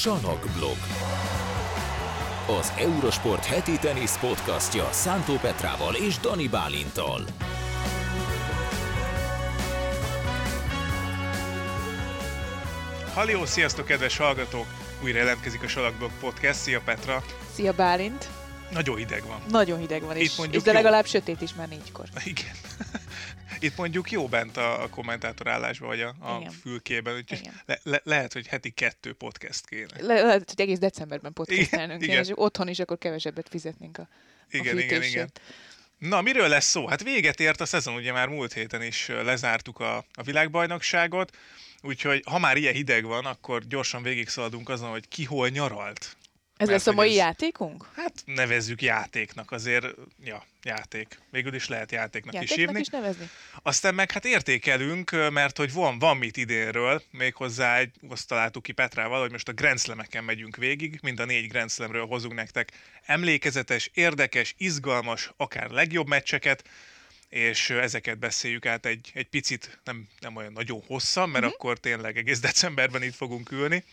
Sanokblog. Az Eurosport heti tenisz podcastja Szántó Petrával és Dani Bálintal. Hallió, sziasztok, kedves hallgatók! Újra jelentkezik a Salakblog Podcast. Szia Petra! Szia Bálint! Nagyon hideg van. Nagyon hideg van, Itt és, mondjuk és de jó. legalább sötét is már négykor. Igen. Itt mondjuk jó bent a, a kommentátorállásban, vagy a, a Igen. fülkében, úgyhogy Igen. le, le, lehet, hogy heti kettő podcast kéne. Le, lehet, hogy egész decemberben podcastelnünk kéne, és otthon is akkor kevesebbet fizetnénk a, a Igen, igen, igen. Na, miről lesz szó? Hát véget ért a szezon, ugye már múlt héten is lezártuk a, a világbajnokságot, úgyhogy ha már ilyen hideg van, akkor gyorsan végigszaladunk azon, hogy ki hol nyaralt. Ez Mert lesz a mai ez- játékunk? Hát nevezzük játéknak, azért, ja, játék. Végül is lehet játéknak, is Játéknak hívni. is nevezni? Aztán meg hát értékelünk, mert hogy van, van mit idénről, méghozzá egy, azt találtuk ki Petrával, hogy most a Grand Slam-eken megyünk végig, mind a négy Grand Slamről hozunk nektek emlékezetes, érdekes, izgalmas, akár legjobb meccseket, és ezeket beszéljük át egy, egy picit, nem, nem olyan nagyon hosszan, mert akkor tényleg egész decemberben itt fogunk ülni,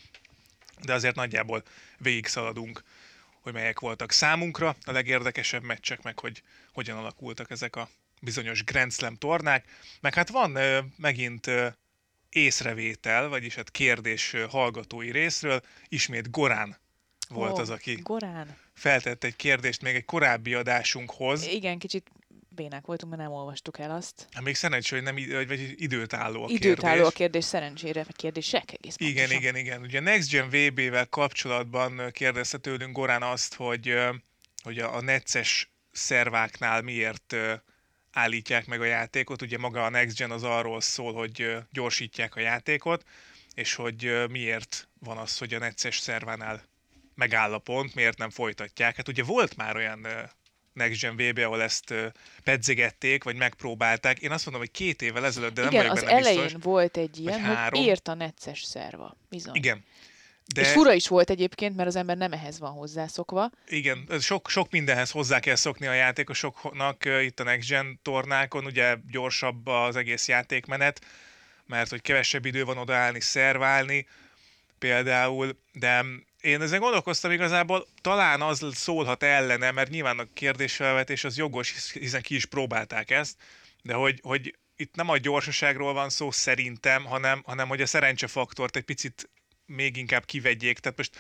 de azért nagyjából végig szaladunk, hogy melyek voltak számunkra a legérdekesebb meccsek, meg hogy hogyan alakultak ezek a bizonyos Grand Slam tornák. Meg hát van ö, megint ö, észrevétel, vagyis hát kérdés ö, hallgatói részről. Ismét Gorán volt Ó, az, aki Gorán. feltett egy kérdést még egy korábbi adásunkhoz. Igen, kicsit bénák voltunk, mert nem olvastuk el azt. Hát még szerencsé, hogy nem id- vagy- vagy időt álló a kérdés. álló a kérdés szerencsére, vagy kérdések egész Igen, pontosan. igen, igen. Ugye a Next Gen VB-vel kapcsolatban kérdezte tőlünk Gorán azt, hogy, hogy a, a necces szerváknál miért állítják meg a játékot. Ugye maga a Next Gen az arról szól, hogy gyorsítják a játékot, és hogy miért van az, hogy a necces szervánál megáll a pont, miért nem folytatják. Hát ugye volt már olyan Next Gen VB, ahol ezt pedzegették, vagy megpróbálták. Én azt mondom, hogy két évvel ezelőtt, de nem Igen, vagyok az benne elején biztos. volt egy ilyen, három. hogy ért a necces szerva. Bizony. Igen. De... És fura is volt egyébként, mert az ember nem ehhez van hozzászokva. Igen, sok, sok mindenhez hozzá kell szokni a játékosoknak itt a Next Gen tornákon, ugye gyorsabb az egész játékmenet, mert hogy kevesebb idő van odaállni, szerválni például, de én ezen gondolkoztam igazából, talán az szólhat ellene, mert nyilván a kérdésfelvetés az jogos, hisz- hiszen ki is próbálták ezt, de hogy, hogy itt nem a gyorsaságról van szó szerintem, hanem, hanem hogy a szerencsefaktort egy picit még inkább kivegyék. Tehát most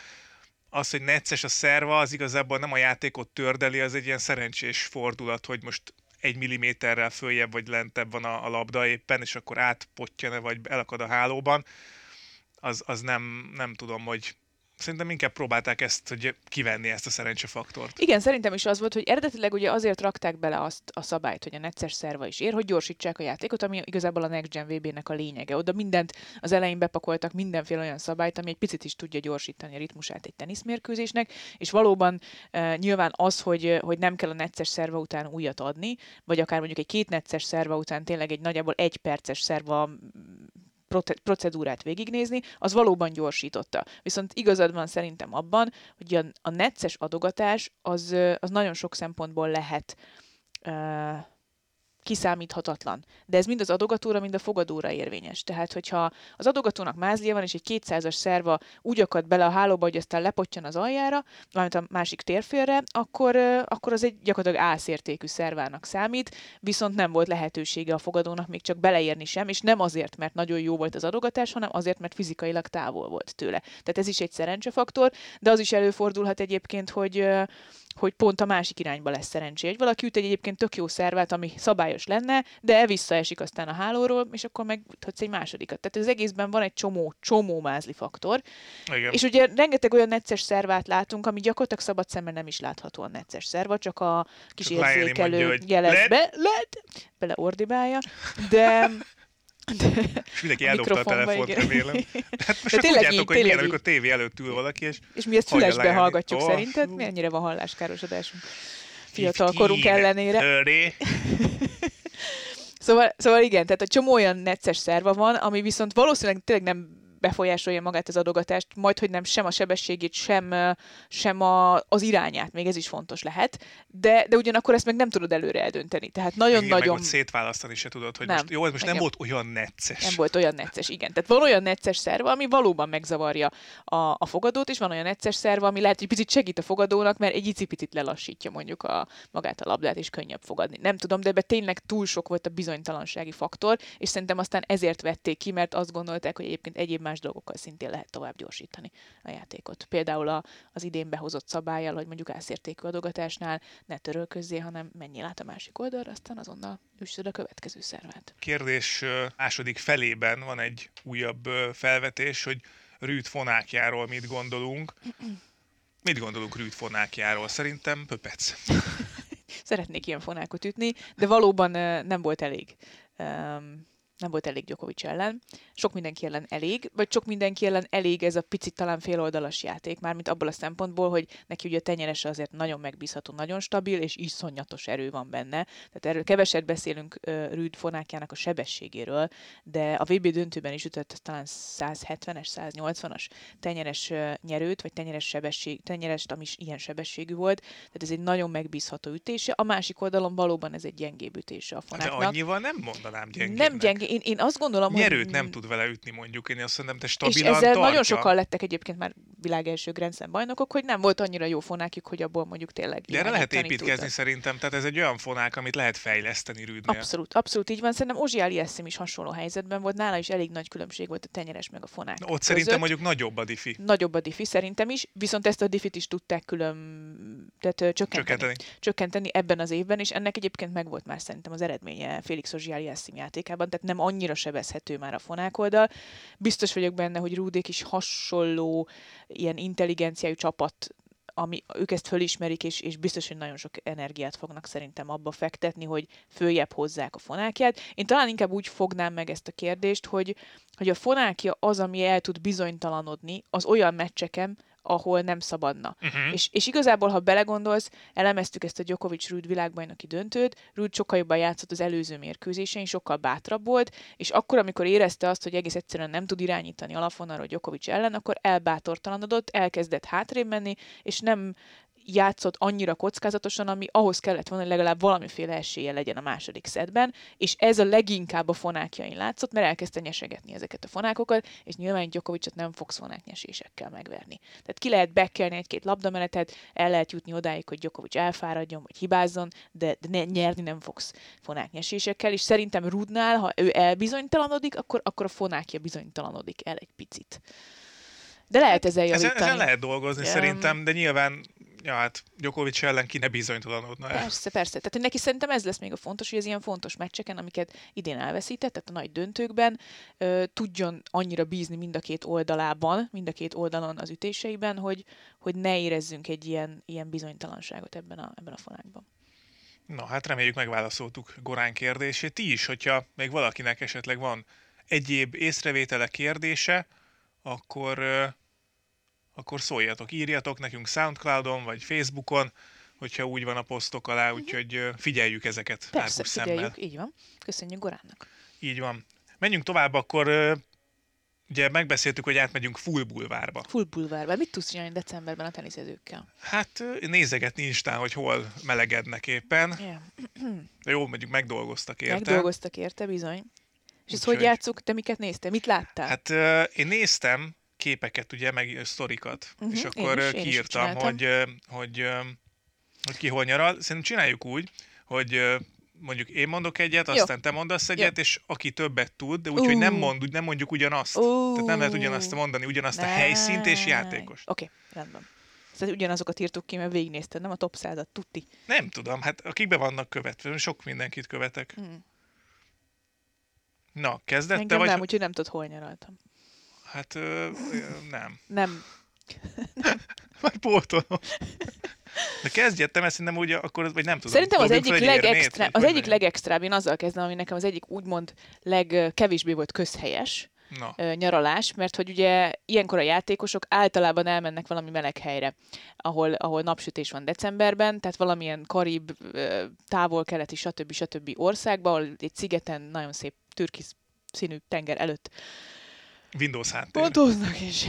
az, hogy necces a szerva, az igazából nem a játékot tördeli, az egy ilyen szerencsés fordulat, hogy most egy milliméterrel följebb vagy lentebb van a, a labda éppen, és akkor átpottyan vagy elakad a hálóban. Az, az nem, nem tudom, hogy szerintem inkább próbálták ezt, hogy kivenni ezt a szerencsefaktort. Igen, szerintem is az volt, hogy eredetileg ugye azért rakták bele azt a szabályt, hogy a necces szerva is ér, hogy gyorsítsák a játékot, ami igazából a Next Gen VB-nek a lényege. Oda mindent az elején bepakoltak, mindenféle olyan szabályt, ami egy picit is tudja gyorsítani a ritmusát egy teniszmérkőzésnek, és valóban uh, nyilván az, hogy, hogy nem kell a necces szerva után újat adni, vagy akár mondjuk egy két necces szerva után tényleg egy nagyjából egy perces szerva procedúrát végignézni, az valóban gyorsította. Viszont igazad van szerintem abban, hogy a, a necces adogatás az, az nagyon sok szempontból lehet uh, kiszámíthatatlan. De ez mind az adogatóra, mind a fogadóra érvényes. Tehát, hogyha az adogatónak mázlia van, és egy 200-as szerva úgy akad bele a hálóba, hogy aztán lepottyan az aljára, valamint a másik térfélre, akkor, akkor az egy gyakorlatilag ászértékű szervának számít, viszont nem volt lehetősége a fogadónak még csak beleérni sem, és nem azért, mert nagyon jó volt az adogatás, hanem azért, mert fizikailag távol volt tőle. Tehát ez is egy szerencsefaktor, de az is előfordulhat egyébként, hogy hogy pont a másik irányba lesz szerencsé. Hogy valaki üt egy egyébként tök jó szervát, ami szabályos lenne, de visszaesik aztán a hálóról, és akkor meg üthetsz egy másodikat. Tehát az egészben van egy csomó, csomó mázli faktor. Igen. És ugye rengeteg olyan necces szervát látunk, ami gyakorlatilag szabad szemmel nem is látható a necces szerva, csak a kis Csak érzékelő jelezbe, lehet, bele ordibálja, de, de és mindenki eldobta a telefont, igen. remélem. Hát most De már tényleg tudjátok, így, hogy milyen, így. amikor tévé előtt ül valaki, és És mi ezt fülesbe hallgatjuk Ó, szerinted? fú. Mennyire van halláskárosodásunk? Fiatal 15, korunk ellenére. 30. Szóval, szóval igen, tehát a csomó olyan necces szerva van, ami viszont valószínűleg tényleg nem befolyásolja magát az adogatást, majd hogy nem sem a sebességét, sem, sem a, az irányát, még ez is fontos lehet, de, de ugyanakkor ezt meg nem tudod előre eldönteni. Tehát nagyon-nagyon... Meg szétválasztani se tudod, hogy nem, most, jó, ez most nem volt olyan necces. Nem volt olyan necces, igen. Tehát van olyan necces szerve, ami valóban megzavarja a, a fogadót, és van olyan necces szerve, ami lehet, hogy picit segít a fogadónak, mert egy icipicit lelassítja mondjuk a, magát a labdát, és könnyebb fogadni. Nem tudom, de ebbe tényleg túl sok volt a bizonytalansági faktor, és szerintem aztán ezért vették ki, mert azt gondolták, hogy egyébként egyéb más dolgokkal szintén lehet tovább gyorsítani a játékot. Például a, az idén behozott szabályjal, hogy mondjuk ászértékű adogatásnál ne törölközzé, hanem mennyi át a másik oldalra, aztán azonnal üssöd a következő szervet. Kérdés második felében van egy újabb felvetés, hogy Rűt fonákjáról mit gondolunk. Mit gondolunk Rűt fonákjáról? Szerintem pöpec. Szeretnék ilyen fonákot ütni, de valóban nem volt elég nem volt elég Djokovic ellen. Sok mindenki ellen elég, vagy sok mindenki ellen elég ez a picit talán féloldalas játék, mármint abból a szempontból, hogy neki ugye a tenyerese azért nagyon megbízható, nagyon stabil, és iszonyatos erő van benne. Tehát erről keveset beszélünk uh, Rüd fonákjának a sebességéről, de a VB döntőben is ütött talán 170-es, 180-as tenyeres uh, nyerőt, vagy tenyeres sebesség, tenyerest, ami is ilyen sebességű volt. Tehát ez egy nagyon megbízható ütése. A másik oldalon valóban ez egy gyengébb ütése a fonáknak. De annyival nem mondanám gyengébbnek. Nem gyenge, én, én azt gondolom, Nyerőt hogy... nem tud vele ütni mondjuk, én azt mondom, te stabilan És ezzel tartja. nagyon sokan lettek egyébként már világ első Grand Slam bajnokok, hogy nem volt annyira jó fonákjuk, hogy abból mondjuk tényleg De erre lehet építkezni tudtak. szerintem, tehát ez egy olyan fonák, amit lehet fejleszteni rűdnél. Abszolút, abszolút így van. Szerintem Ozsi Aliasszim is hasonló helyzetben volt, nála is elég nagy különbség volt a tenyeres meg a fonák. Na, ott között. szerintem mondjuk nagyobb a diffi. Nagyobb a diffi szerintem is, viszont ezt a diffit is tudták külön tehát, csökkenteni, csökkenteni. csökkenteni ebben az évben, és ennek egyébként megvolt már szerintem az eredménye Félix Ozsi Aliasszim játékában, tehát nem annyira sebezhető már a fonák oldal. Biztos vagyok benne, hogy Rúdék is hasonló ilyen intelligenciájú csapat ami ők ezt fölismerik, és, és biztos, hogy nagyon sok energiát fognak szerintem abba fektetni, hogy följebb hozzák a fonákját. Én talán inkább úgy fognám meg ezt a kérdést, hogy, hogy a fonákja az, ami el tud bizonytalanodni az olyan meccseken, ahol nem szabadna. Uh-huh. És, és igazából, ha belegondolsz, elemeztük ezt a Djokovic Rüd világbajnoki döntőt, Rüd sokkal jobban játszott az előző mérkőzésein, sokkal bátrabb volt, és akkor, amikor érezte azt, hogy egész egyszerűen nem tud irányítani alafonarról Djokovic ellen, akkor elbátortalanodott, elkezdett hátrébb menni, és nem játszott annyira kockázatosan, ami ahhoz kellett volna, hogy legalább valamiféle esélye legyen a második szedben, és ez a leginkább a fonákjain látszott, mert elkezdte nyesegetni ezeket a fonákokat, és nyilván Gyokovicsot nem fogsz nyesésekkel megverni. Tehát ki lehet bekelni egy-két labdamenetet, el lehet jutni odáig, hogy Gyokovics elfáradjon, vagy hibázzon, de, de ne, nyerni nem fogsz nyesésekkel, és szerintem Rudnál, ha ő elbizonytalanodik, akkor, akkor a fonákja bizonytalanodik el egy picit. De lehet ezzel javítani. Ezen, ezen lehet dolgozni um, szerintem, de nyilván ja, hát Djokovic ellen ki ne bizonytalanodna el. Persze, persze. Tehát neki szerintem ez lesz még a fontos, hogy az ilyen fontos meccseken, amiket idén elveszített, tehát a nagy döntőkben ö, tudjon annyira bízni mind a két oldalában, mind a két oldalon az ütéseiben, hogy, hogy ne érezzünk egy ilyen, ilyen bizonytalanságot ebben a, ebben a fonákban. Na, hát reméljük megválaszoltuk Gorán kérdését. Ti is, hogyha még valakinek esetleg van egyéb észrevétele kérdése, akkor akkor szóljatok, írjatok nekünk Soundcloudon vagy Facebookon, hogyha úgy van a posztok alá, mhm. úgyhogy figyeljük ezeket Persze, figyeljük, szemmel. így van. Köszönjük Goránnak. Így van. Menjünk tovább, akkor ugye megbeszéltük, hogy átmegyünk Full Bulvárba. Full Bulvárba. Mit tudsz csinálni decemberben a teniszezőkkel? Hát nézegetni Instán, hogy hol melegednek éppen. Yeah. Jó, mondjuk megdolgoztak érte. Megdolgoztak érte, bizony. És ezt hogy játszuk? Te miket néztél? Mit láttál? Hát én néztem, képeket, ugye, meg sztorikat, uh-huh, és akkor én is, kiírtam, én is hogy, hogy, hogy ki hol nyaral. Szerintem csináljuk úgy, hogy mondjuk én mondok egyet, Jó. aztán te mondasz egyet, Jó. és aki többet tud, de úgyhogy uh. nem, mond, nem mondjuk ugyanazt. Uh. Tehát nem lehet ugyanazt mondani, ugyanazt ne. a helyszínt és játékos. Oké, okay, rendben. Szóval ugyanazokat írtuk ki, mert végignézted, nem a top 100 tuti. Nem tudom, hát akikbe vannak követve, sok mindenkit követek. Hmm. Na, kezdette Engem vagy? nem, úgyhogy nem tudod, hol nyaraltam. Hát ö, nem. Nem. Majd pótolom. De kezdjettem, mert szerintem úgy, akkor, vagy nem tudom. Szerintem az egyik, legextra, az egyik legextrább, én azzal kezdem, ami nekem az egyik úgymond legkevésbé volt közhelyes, Na. nyaralás, mert hogy ugye ilyenkor a játékosok általában elmennek valami meleg helyre, ahol, ahol napsütés van decemberben, tehát valamilyen karib, távol-keleti, stb. stb. országba, ahol egy szigeten nagyon szép türkisz színű tenger előtt Windows háttér. Pontóznak, és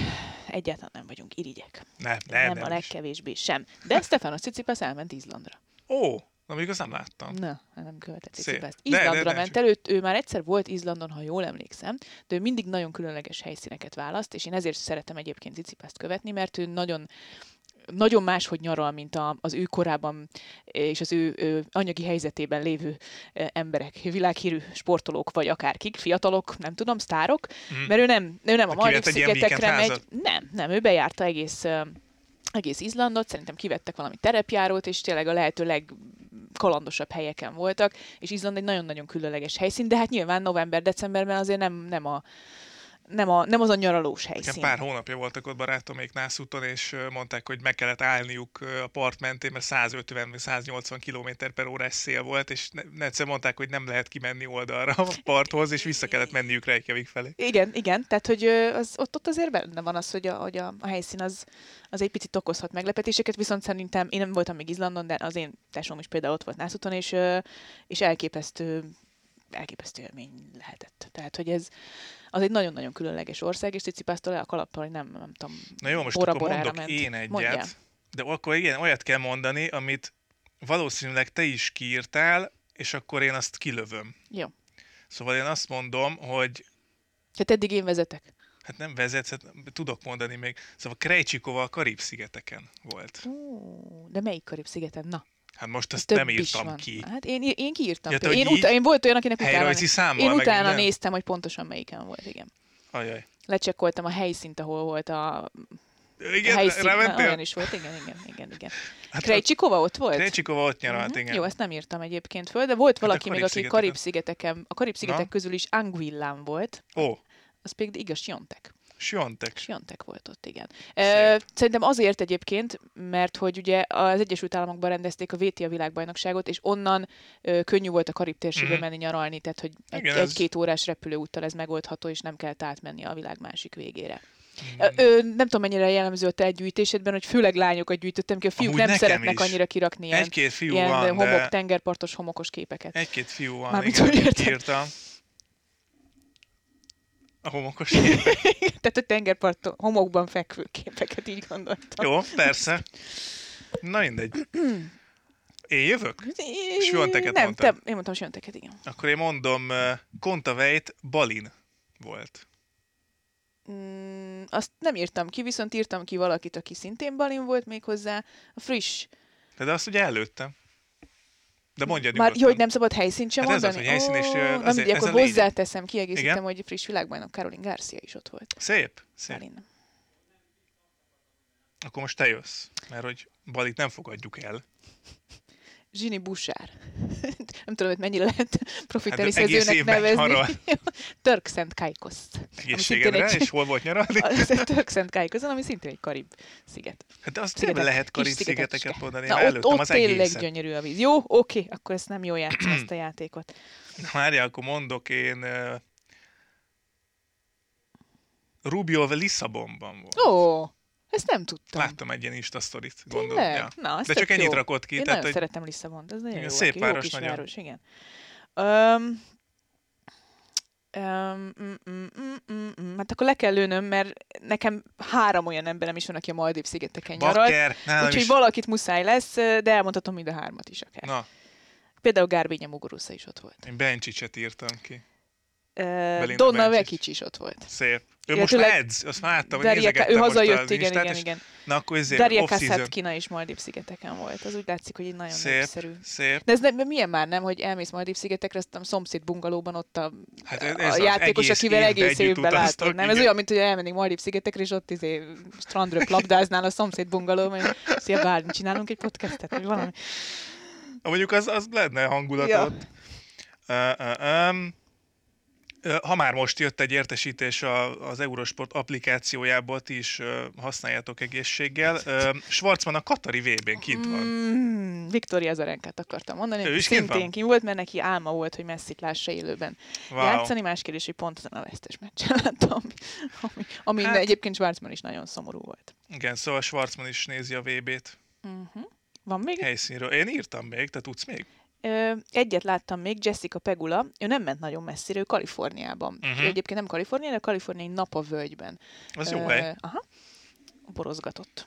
egyáltalán nem vagyunk irigyek. Nem, Nem, nem, nem, a is. legkevésbé sem. De Stefanos Tsitsipas elment Izlandra. Ó, na még azt nem láttam. Na, nem követett de- Izlandra de- ment előtt, ő már egyszer volt Izlandon, ha jól emlékszem, de ő mindig nagyon különleges helyszíneket választ, és én ezért szeretem egyébként Tsitsipast követni, mert ő nagyon nagyon máshogy nyaral, mint a, az ő korában és az ő, ő anyagi helyzetében lévő emberek, világhírű sportolók, vagy akárkik, fiatalok, nem tudom, sztárok, Mhm. mert ő nem, ő nem a kivett Maldiv szigetekre megy. Nem, nem, ő bejárta egész, egész Izlandot, szerintem kivettek valami terepjárót, és tényleg a lehető legkalandosabb helyeken voltak, és Izland egy nagyon-nagyon különleges helyszín, de hát nyilván november-decemberben azért nem, nem a nem, a, nem az a nyaralós Nekem helyszín. pár hónapja voltak ott barátomék Nászúton, és mondták, hogy meg kellett állniuk a part mentén, mert 150 vagy 180 km per órás szél volt, és ne, egyszer mondták, hogy nem lehet kimenni oldalra a parthoz, és vissza kellett menniük Reykjavik felé. Igen, igen, tehát hogy az, ott, ott azért benne van az, hogy a, hogy a, a helyszín az, az egy picit okozhat meglepetéseket, viszont szerintem én nem voltam még Izlandon, de az én tesóm is például ott volt Nászúton, és, és elképesztő elképesztő élmény lehetett. Tehát, hogy ez az egy nagyon-nagyon különleges ország, és Cicipásztól le a kalappal, hogy nem, nem tudom, Na jó, most akkor mondok ment. én egyet, Mondjál. de akkor igen, olyat kell mondani, amit valószínűleg te is kiírtál, és akkor én azt kilövöm. Jó. Szóval én azt mondom, hogy Tehát eddig én vezetek. hát nem vezetsz, hát tudok mondani még. Szóval Krejcsikova a Karib-szigeteken volt. Ó, de melyik Karib-szigeten? Na, Hát most ezt több nem írtam ki. Hát én, én kiírtam. Ja, én, így? én volt olyan, akinek utána, számmal, én utána minden? néztem, hogy pontosan melyiken volt, igen. Ajaj. Lecsekkoltam a helyszínt, ahol volt a Igen, helyszín. Na, rámentél? olyan is volt, igen, igen, igen, igen. Hát Krejcsikova ott volt? Krejcsikova ott nyaralt, Mhm. igen. Jó, ezt nem írtam egyébként föl, de volt Hát valaki még, aki Karib-szigeteken. A Karib-szigetek közül is Anguillán volt, Ó, az pedig igaz, Siontek. Siontek. Siontek volt ott, igen. Ö, szerintem azért egyébként, mert hogy ugye az Egyesült Államokban rendezték a VTA világbajnokságot, és onnan könnyű volt a Karib térségbe Mhm. menni nyaralni, tehát hogy Igen, ez- egy-két órás repülőúttal ez megoldható, és nem kellett átmenni a világ másik végére. Mm. Ö, nem tudom, mennyire jellemző a te gyűjtésedben, hogy főleg lányokat gyűjtöttem ki, a fiúk Amúgy nem szeretnek is. annyira kirakni ilyen, Egy-két fiú ilyen van, homok, de... tengerpartos homokos képeket. Egy-két fiú van, Mármint igen, írtam. A homokos képek. Tehát a tengerpart homokban fekvő képeket így gondoltam. Jó, persze. Na mindegy. Én jövök? Sionteket Nem, mondtad. te, én mondtam Sionteket, igen. Akkor én mondom, uh, Kontaveit Balin volt. Mm, azt nem írtam ki, viszont írtam ki valakit, aki szintén Balin volt még hozzá. A friss. De azt ugye előttem. De mondjad Már, jó, hogy nem szabad helyszínt sem Hát ez az, mondani? hogy helyszín, és, Ó, azért- nem, ez akkor hozzáteszem, kiegészítem, Igen? hogy friss világbajnok Caroline Garcia is ott volt. Szép, szép. Balin. Akkor most te jössz, mert hogy Balit nem fogadjuk el. Zsini Busár. nem tudom, hogy mennyire lehet profi Hát évben nevezni. Törk Szent Kájkosz. Egészségedre, egy- és hol volt nyaralni? Törk Szent Kájkoszon, ami szintén egy karib sziget. Hát de azt Szigetek, lehet kis Karib-szigeteket szigetecske. mondani, Na, ott, ott az tényleg egészet. gyönyörű a víz. Jó, oké, akkor ezt nem jól játszom ezt a játékot. Na, Várjál, akkor mondok én... Uh, Rubio Lisszabonban volt. Ó, ezt nem tudtam. Láttam egy ilyen Insta sztorit, gondolom. Ja. Na, De csak ennyit jó. rakott ki. Én tehát, nagyon hogy szeretem Lisszabont, ez nagyon Igen, jó. szép város jó kis nagyon. város, igen. Um, Um, mm, mm, mm, mm. Hát akkor le kell lőnöm, mert nekem három olyan emberem is van, aki a Maldív szigeteken nálam Úgyhogy is. valakit muszáj lesz, de elmondhatom mind a hármat is akár. Na, Például Gárbénye Muguruza is ott volt. én Bencsicset írtam ki. Belinda Donna. Vekic is ott volt. Szép. Ő most edz, azt már láttam, hogy nézegettem ő hazajött, az igen, igen, és igen. Na akkor ezért off-season. Kaszatkina is Maldív szigeteken volt. Az úgy látszik, hogy így nagyon Szép, népszerű. szép. De ez nem, milyen már nem, hogy elmész Maldív szigetekre, aztán a szomszéd bungalóban ott a, Hát a ez az játékos, egész akivel egész évben látod. Nem, ez igen. olyan, mint hogy elmennénk Maldív szigetekre, és ott izé strandra labdáznál a szomszéd bungalóban, hogy szia Bálint, csinálunk egy podcastet, vagy valami. Mondjuk az, az lenne hangulat Ja. ott. Uh, uh, um, Ha már most jött egy értesítés a, az Eurosport applikációjából, ti is használjátok egészséggel. Schwarzman a Katari VB-n kint van. Mm, Viktória Azarenkát akartam mondani. Ő is kint van? kint volt, mert neki álma volt, hogy messzit lássa élőben Wow. játszani. Más kérdés, hogy pont ezen a vesztes meccsen láttam, ami, ami Hát- hát... egyébként Schwarzman is nagyon szomorú volt. Igen, szóval Schwarzman is nézi a VB-t Uh-huh. Van még? helyszínről. Én írtam még, te tudsz még? Egyet láttam még, Jessica Pegula, ő nem ment nagyon messzire, ő Kaliforniában. Uh-huh. Ő egyébként nem Kaliforniában, de kaliforniai nap a völgyben. Az jó hely. Aha. Borozgatott.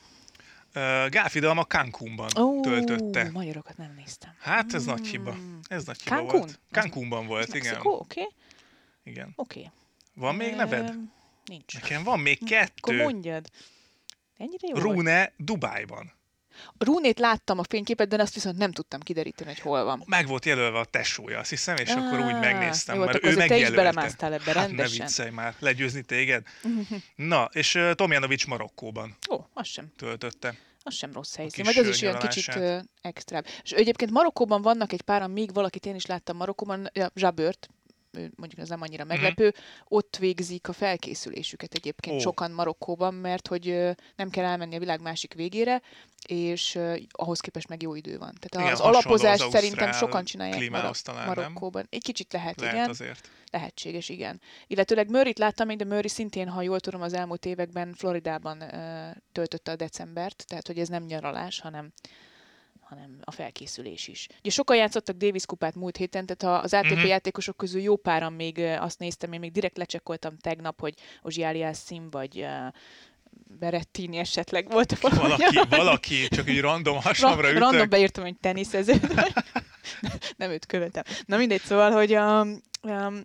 Gálfidalma Cancúnban Ó, töltötte. magyarokat nem néztem. Hát ez nagy hiba. Mm. Ez nagy hiba Cancún? volt. Cancúnban volt, igen. Mexikó? Oké, okay. igen. oké. Okay. Van még neved? Nincs. Nekem van még Akkor kettő. mondjad. Ennyire jó volt? Rune Dubájban. A Rúnét láttam a fényképet, de azt viszont nem tudtam kideríteni, hogy hol van. Meg volt jelölve a tesója, azt hiszem, és akkor úgy megnéztem, jó, mert akkor ő azért te is megjelölte. belemásztál ebbe hát ne viccelj már, legyőzni téged. Na, és uh, Tomjanovics Marokkóban Ó, az sem. töltötte. Az sem rossz helyszín. kis Vagy az is olyan kicsit ö, extrább. És egyébként Marokkóban vannak egy páran, még valakit én is láttam Marokkóban, ja, Zsabört, mondjuk ez nem annyira meglepő, ott végzik a felkészülésüket egyébként Ó. sokan Marokkóban, mert hogy nem kell elmenni a világ másik végére, és ahhoz képest meg jó idő van. Tehát Igen, az alapozás az szerintem sokan csinálják Marok- talán, nem? Marokkóban. Egy kicsit lehet, Lehet igen. azért. Lehetséges, igen. Illetőleg Murray-t láttam még, de Murray szintén, ha jól tudom, az elmúlt években Floridában ö, töltötte a decembert, tehát hogy ez nem nyaralás, hanem hanem a felkészülés is. Ugye sokan játszottak Davis kupát múlt héten, tehát ha az ATP Mhm. uh-huh. játékosok közül jó páran még azt néztem, én még direkt lecsekkoltam tegnap, hogy Ozsi Aliasszim vagy Berettini esetleg volt valami. Valaki, valaki csak így random hasamra Ra- ütök. random beírtam, hogy teniszező. nem őt követem. Na mindegy, szóval, hogy um, um,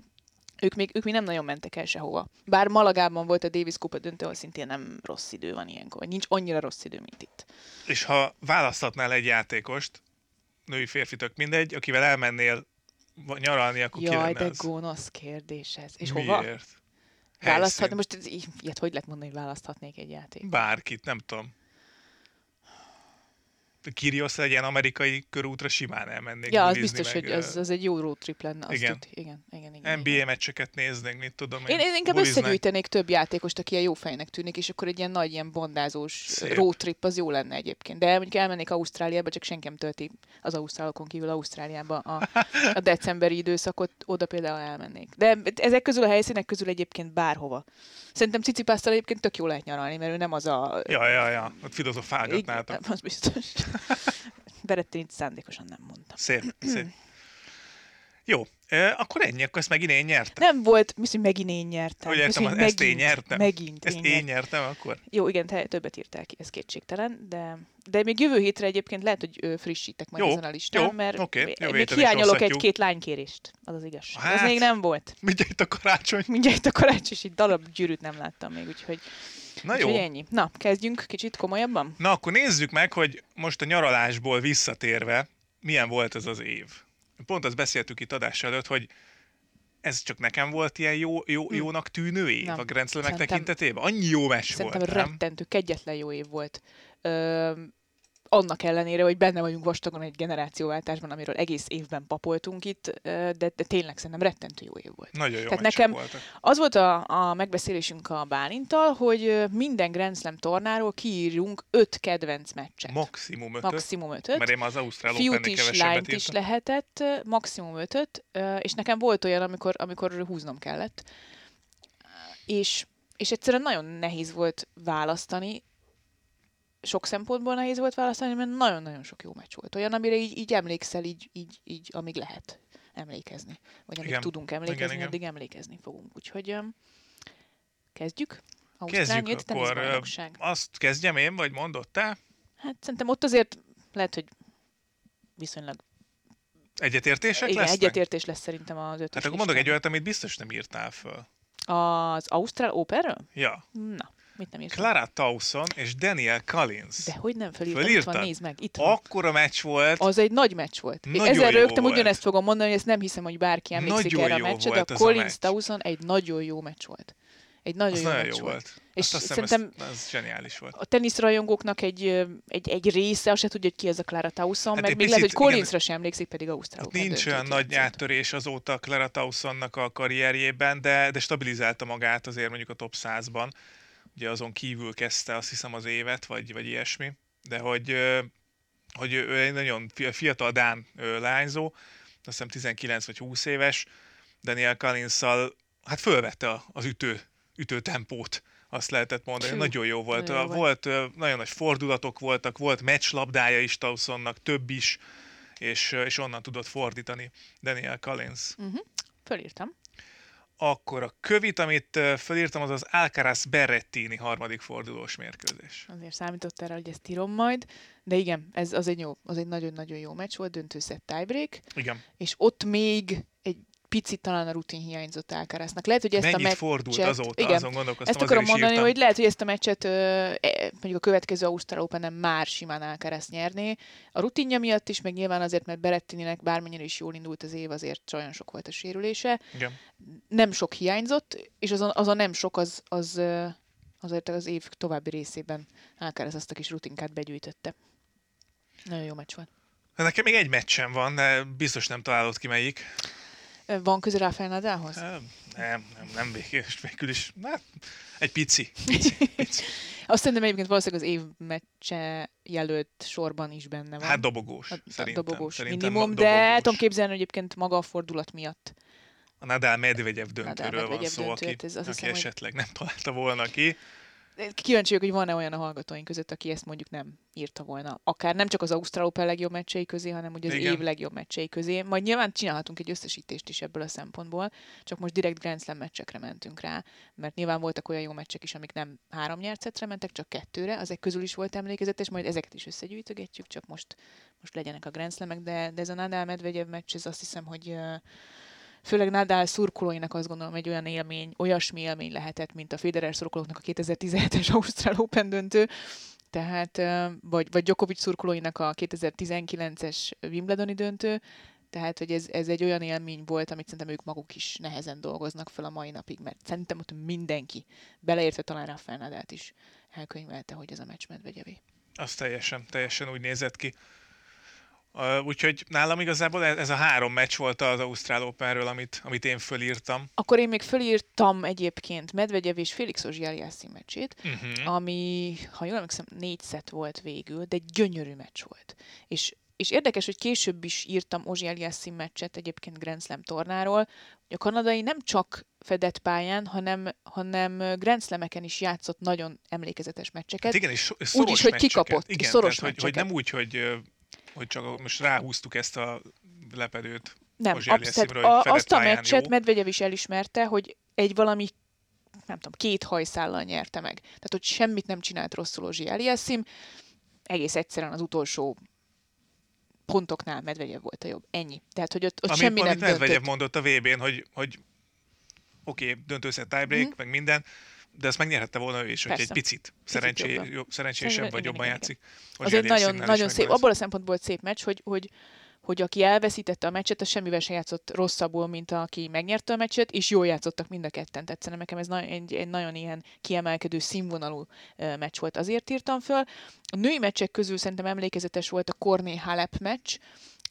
ők még, ők még nem nagyon mentek el sehova. Bár Malagában volt a Davis Kupa döntő, ahol szintén nem rossz idő van ilyenkor. Nincs annyira rossz idő, mint itt. És ha választhatnál egy játékost, női férfi tök mindegy, akivel elmennél nyaralni, akkor ki Jaj, lenne de az? gonosz kérdés ez. És Miért? hova? Választhatni, most ilyet hogy lehet mondani, hogy választhatnék egy játék? Bárkit, nem tudom. Kyrgios egy ilyen amerikai körútra simán elmennék Ja, az biztos, meg, hogy az, az egy jó road trip lenne. Azt igen. tud, igen, igen, igen, NBA igen. meccseket néznék, mit tudom Én, én inkább bulizni. összegyűjtenék több játékost, aki ilyen jó fejnek tűnik, és akkor egy ilyen nagy, ilyen bondázós Szép. road trip az jó lenne egyébként. De mondjuk elmennék Ausztráliába, csak senki nem tölti az ausztrálokon kívül Ausztráliába a, a decemberi időszakot, oda például elmennék. De ezek közül a helyszínek közül egyébként bárhova. Szerintem Cicipásztal egyébként tök jó lehet nyaralni, mert ő nem az a... Ja, ja, ja, ott filozofálgatnátok. Az biztos. Berettinit szándékosan nem mondtam. Szép, szép. Jó, e, akkor ennyi, akkor ezt megint én nyertem. Nem volt, mi hogy megint én nyertem. Hogy értem, ezt én megint, nyertem. Megint Ezt én én nyertem. akkor? Jó, igen, te többet írtál ki, ez kétségtelen, de, de még jövő hétre egyébként lehet, hogy ö, frissítek majd Jó, ezen a listán, jó, mert jövő még hiányolok egy-két lánykérést, az az igazság. Hát, ez még nem volt. Mindjárt a karácsony. Mindjárt a karács, és egy darab gyűrűt nem láttam még, úgyhogy, Na úgyhogy jó. ennyi. Na, kezdjünk kicsit komolyabban? Na akkor nézzük meg, hogy most a nyaralásból visszatérve, milyen volt ez az év. Pont azt beszéltük itt adás előtt, hogy ez csak nekem volt ilyen jó, jó, Hm. jónak tűnő év Nem. a Grand Szerintem- tekintetében? Annyi jó Szerintem volt, nem? rettentő, kegyetlen jó év volt. Ö, annak ellenére, hogy benne vagyunk vastagon egy generációváltásban, amiről egész évben papoltunk itt, de, de tényleg szerintem rettentő jó év volt. Nagyon jó Tehát nekem- voltak. Az volt a, a megbeszélésünk a Bálintal, hogy minden Grand Slam tornáról kiírjunk öt kedvenc meccset. Maximum ötöt, maximum ötöt. mert én az Ausztrál Fiút is, lányt is lehetett, maximum ötöt, és nekem volt olyan, amikor, amikor húznom kellett. És, és egyszerűen nagyon nehéz volt választani, sok szempontból nehéz volt választani, mert nagyon-nagyon sok jó meccs volt. Olyan, amire így, így emlékszel, így, így, így, amíg lehet emlékezni. Vagy amíg Igen. tudunk emlékezni, Igen, igen. addig emlékezni fogunk. Úgyhogy öm, kezdjük. Kezdjük Ausztrál nyílt akkor. Azt kezdjem én, vagy mondod te? Hát szerintem ott azért lehet, hogy viszonylag Egyetértések igen, lesznek? egyetértés lesz szerintem az ötös Hát akkor mondok egy olyat, amit biztos nem írtál föl. Az Ausztrál Operről? Ja. Na, mit nem írtam? Clara Towson és Daniel Collins. De hogy nem felírtam? Itt Fölírtad? van, nézd meg, itt van. Akkora meccs volt, Az egy nagy meccs volt. Nagyon Ezzel rögtem ugyanezt fogom mondani, hogy ezt nem hiszem, hogy bárki emlékszik Nagyon erre a jó meccsre, de a Collins. Tauson egy nagyon jó meccs volt. Egy nagyon az jó nagyon jó volt. volt. És Azt azt szerintem- ez, ez zseniális volt. A teniszrajongóknak egy, egy, egy része azt se tudja, hogy ki ez a Clara Tauson, Hát meg még lehet, hogy Collinsra sem emlékszik, pedig Ausztrál Hát nincs olyan nagy áttörés azóta Clara Towsonnak a karrierjében, de, de stabilizálta magát azért mondjuk a top 100-ban. Ugye azon kívül kezdte azt hiszem az évet, vagy, vagy ilyesmi. De hogy, hogy ő egy nagyon fi- fiatal Dán lányzó, azt hiszem 19 vagy 20 éves, Daniel collins hát fölvette az ütő, ütő tempót, azt lehetett mondani. Fű, nagyon jó volt. nagyon volt. ö, nagyon nagy fordulatok voltak, volt meccslabdája is Towsonnak, több is, és, és onnan tudott fordítani Daniel Collins. Uh-huh. Fölírtam. Akkor a kövit, amit ö, fölírtam, az az Alcaraz Berrettini harmadik fordulós mérkőzés. Azért számított erre, hogy ezt írom majd. De igen, ez az egy, jó, az egy nagyon-nagyon jó meccs volt, döntőszett tiebreak, Igen. és ott még egy picit talán a rutin hiányzott Alcaraznak. Lehet, hogy ezt Mennyit a meccset... fordult azóta, igen, azon gondolkoztam, Ezt akarom mondani, írtam. hogy lehet, hogy ezt a meccset e, mondjuk a következő Ausztrál open már simán Alcaraz nyerné. A rutinja miatt is, meg nyilván azért, mert Berettininek bármennyire is jól indult az év, azért olyan sok volt a sérülése. Igen. Nem sok hiányzott, és az a, az a nem sok, az, az azért az év további részében Alcaraz azt a kis rutinkát begyűjtötte. Nagyon jó meccs volt. Nekem még egy meccsem van, de biztos nem találod ki melyik. Van köze Rafael Nadalhoz? Nem, nem, nem, nem végül, is. Hát, egy pici. Azt szerintem egyébként valószínűleg az év meccse jelölt sorban is benne van. Hát dobogós. A- a Szerintem, dobogós szerintem minimum, dobogós. de tudom képzelni hogy egyébként maga a fordulat miatt. A Nadal Medvegyev döntőről van Medvegyev szó, döntő, aki, hát ez azt aki hiszem, hogy- esetleg nem találta volna ki. Kíváncsi vagyok, hogy van-e olyan a hallgatóink között, aki ezt mondjuk nem írta volna. Akár nem csak az Ausztrál Open legjobb meccsei közé, hanem ugye az Igen. év legjobb meccsei közé. Majd nyilván csinálhatunk egy összesítést is ebből a szempontból, csak most direkt Grand Slam meccsekre mentünk rá, mert nyilván voltak olyan jó meccsek is, amik nem három nyert szettre mentek, csak kettőre, ezek közül is volt emlékezetes, majd ezeket is összegyűjtögetjük, csak most, most legyenek a Grand Slamek, de, de ez a Nadal Medvegyev meccs, ez azt hiszem, hogy ö, főleg Nadal szurkolóinak azt gondolom egy olyan élmény, olyasmi élmény lehetett, mint a Federer szurkolóknak a 2017-es Ausztrál Open döntő, tehát, vagy, vagy Djokovic szurkolóinak a 2019-es Wimbledoni döntő, tehát, hogy ez, ez egy olyan élmény volt, amit szerintem ők maguk is nehezen dolgoznak fel a mai napig, mert szerintem ott mindenki, beleértve talán Rafael Nadalt is elkönyvelte, hogy ez a meccs medvegyevé. Az teljesen, teljesen úgy nézett ki. Uh, úgyhogy nálam igazából ez a három meccs volt az Ausztrál Openről, amit, amit én fölírtam. Akkor én még fölírtam egyébként Medvegyev és Félix Ozsiáliászi meccsét, Uh-huh. ami, ha jól emlékszem, négy szett volt végül, de egy gyönyörű meccs volt. És, és érdekes, hogy később is írtam Ozsi Eliassim meccset egyébként Grand Slam tornáról, hogy a kanadai nem csak fedett pályán, hanem, hanem Grand Slameken is játszott nagyon emlékezetes meccseket. Hát igen, és szoros Úgy is, hogy meccseket. kikapott, Igen, szoros tehát, hogy, hogy nem úgy, hogy, hogy csak most ráhúztuk ezt a lepedőt. Nem, Ozsi absz- tehát Eliassimről, hogy a, azt a meccset jó. Medvegyev is elismerte, hogy egy valami nem tudom, két hajszállal nyerte meg. Tehát, hogy semmit nem csinált rosszul Ozsi Eliassim, egész egyszerűen az utolsó pontoknál Medvegyev volt a jobb. Ennyi. Tehát, hogy ott, ott Amit, semmi nem Medvegyev döntött. mondott a VB-n, hogy, hogy oké, okay, döntőszett tiebreak, Mhm. meg minden, de ezt megnyerhette volna ő is, hogy egy Persze. picit szerencsé, jobban. jó, szerencsésebb vagy jobban igen, játszik. Az Ozsi egy nagyon, nagyon szép, abból a szempontból szép meccs, hogy, hogy, hogy aki elveszítette a meccset, az semmivel se játszott rosszabbul, mint aki megnyerte a meccset, és jól játszottak mind a ketten. Tehát szerintem nekem ez na- egy, egy nagyon ilyen kiemelkedő színvonalú meccs volt. Azért írtam föl. A női meccsek közül szerintem emlékezetes volt a Korné Halep meccs.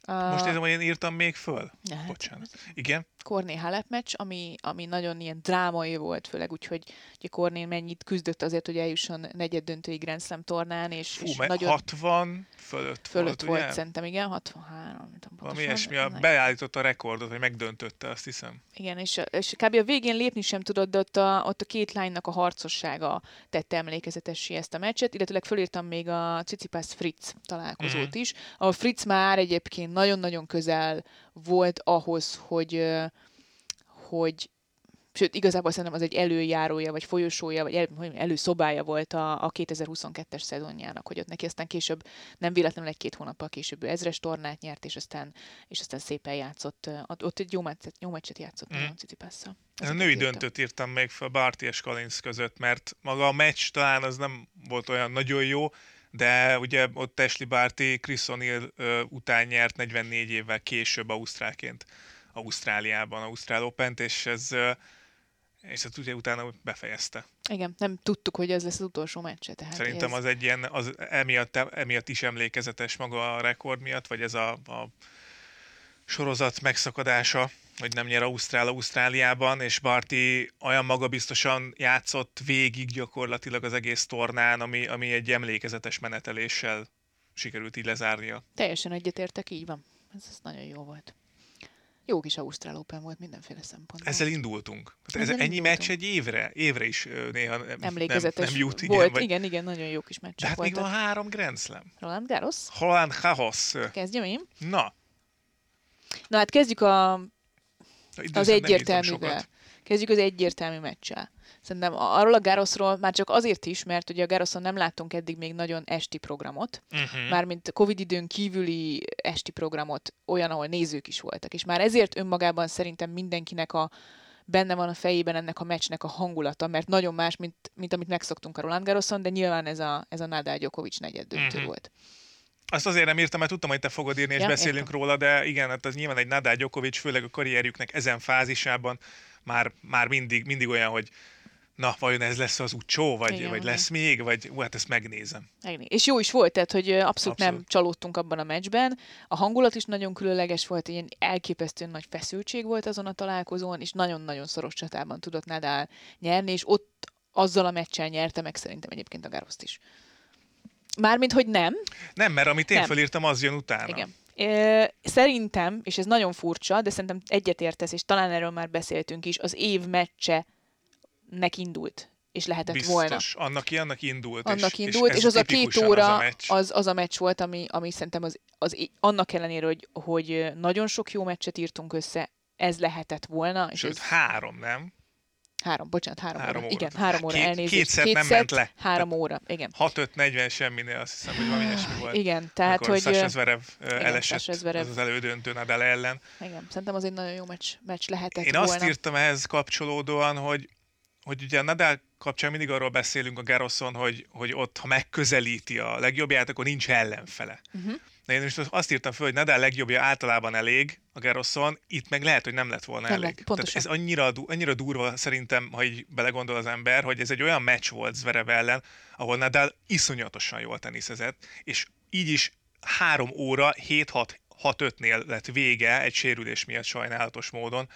Most érzem, hogy én írtam még föl. hát, Bocsánat. Igen? Korné Halep meccs, ami, ami nagyon ilyen drámai volt, főleg úgy, hogy ugye Korné mennyit küzdött azért, hogy eljusson negyed döntői Grand Slam tornán, és, Fú, és nagyon 60 fölött, fölött volt, volt, ugye? szerintem, igen, 63, nem tudom Valami ilyesmi, a, beállította a rekordot, vagy megdöntötte, azt hiszem. Igen, és, és kb. a végén lépni sem tudott, de ott a, ott a két lánynak a harcossága tette emlékezetessé ezt a meccset, illetőleg fölírtam még a Cicipas Fritz találkozót Mhm. is, ahol Fritz már egyébként nagyon-nagyon közel volt ahhoz, hogy, hogy sőt, igazából szerintem az egy előjárója, vagy folyosója, vagy el, előszobája volt a, a 2022-es szezonjának, hogy ott neki aztán később, nem véletlenül egy-két hónappal később ő ezres tornát nyert, és aztán, és aztán szépen játszott, ott, egy jó meccset, jó meccset játszott Mhm. mm. a Cicipasszal. Ez a női döntőt írtam még fel Barty és Collins között, mert maga a meccs talán az nem volt olyan nagyon jó, de ugye ott Ashley Barty Chris O'Neill után nyert 44 évvel később Ausztrálként Ausztráliában, Ausztrál Open-t, és ez és ezt ugye utána befejezte. Igen, nem tudtuk, hogy ez lesz az utolsó meccse. Tehát Szerintem ez, az egy ilyen, az emiatt, emiatt is emlékezetes maga a rekord miatt, vagy ez a, a sorozat megszakadása, hogy nem nyer Ausztrál Ausztráliában, és Barty olyan magabiztosan játszott végig gyakorlatilag az egész tornán, ami, ami egy emlékezetes meneteléssel sikerült így lezárnia. Teljesen egyetértek, így van. Ez, ez nagyon jó volt. Jó kis Ausztrál Open volt mindenféle szempontból. Ezzel indultunk. Hát ez Ezzel ennyi indultunk. meccs egy évre? Évre is néha nem, Emlékezetes nem, nem jut. Igen, volt. vagy, Igen, igen, nagyon jó kis de meccsek hát még van három Grand Slam. Roland Garros, Holland Garros. kezdjem én. Na, Na hát kezdjük a, az egyértelművel. Kezdjük az egyértelmű meccsel. Szerintem arról a Garosról már csak azért is, mert ugye a Garoson nem láttunk eddig még nagyon esti programot, Uh-huh. mármint Covid időn kívüli esti programot, olyan, ahol nézők is voltak. És már ezért önmagában szerintem mindenkinek a benne van a fejében ennek a meccsnek a hangulata, mert nagyon más, mint, mint amit megszoktunk a Roland Garroson, de nyilván ez a, ez a Nadal Djokovic negyed döntő uh-huh. volt. Azt azért nem írtam, mert tudtam, hogy te fogod írni, és Ja, beszélünk értem. róla, de igen, hát az nyilván egy Nadal Djokovic, főleg a karrierjüknek ezen fázisában már, már mindig, mindig olyan, hogy na, vajon ez lesz az utcsó, vagy, Igen, vagy lesz még, vagy ú, hát ezt megnézem. Megné- És jó is volt, tehát hogy abszolút, abszolút nem csalódtunk abban a meccsben. A hangulat is nagyon különleges volt, ilyen elképesztően nagy feszültség volt azon a találkozón, és nagyon-nagyon szoros csatában tudott Nadal nyerni, és ott azzal a meccsel nyerte meg szerintem egyébként a Garoszt is. Mármint, hogy nem, Nem, mert amit én Nem. felírtam, az jön utána. igen. Szerintem, és ez nagyon furcsa, de szerintem egyetértesz, és talán erről már beszéltünk is, az év meccse nek indult, és lehetett Biztos, volna. annak annak indult. annak és, indult, és, és az a két óra, az a meccs. az, az a meccs volt, ami, ami szerintem az, az, annak ellenére, hogy, hogy nagyon sok jó meccset írtunk össze, ez lehetett volna. És Sőt, ez három, nem? Három, bocsánat, három, három óra. óra. Igen, három óra Két- elnézést. két szett nem ment le. Három óra, igen. 6-5-40 semminél, azt hiszem, hogy valami ilyesmi volt. Igen, tehát, hogy... Sasha Zverev igen, elesett Sasha az, az elődöntő Nadal ellen. Igen, szerintem az egy nagyon jó meccs, meccs lehetett Én volna. azt írtam ehhez kapcsolódóan, hogy, hogy ugye a Nadal kapcsán mindig arról beszélünk a Garoson, hogy, hogy ott, ha megközelíti a legjobbját, akkor nincs ellenfele. Uh-huh. De én most azt írtam föl, hogy Nadal legjobbja általában elég a Garoson, itt meg lehet, hogy nem lett volna Nem elég. lett, pontosan. Tehát ez annyira, annyira durva szerintem, ha így belegondol az ember, hogy ez egy olyan meccs volt Zverev ellen, ahol Nadal iszonyatosan jól teniszezett, és így is három óra, 7-6-5-nél lett vége egy sérülés miatt sajnálatos módon,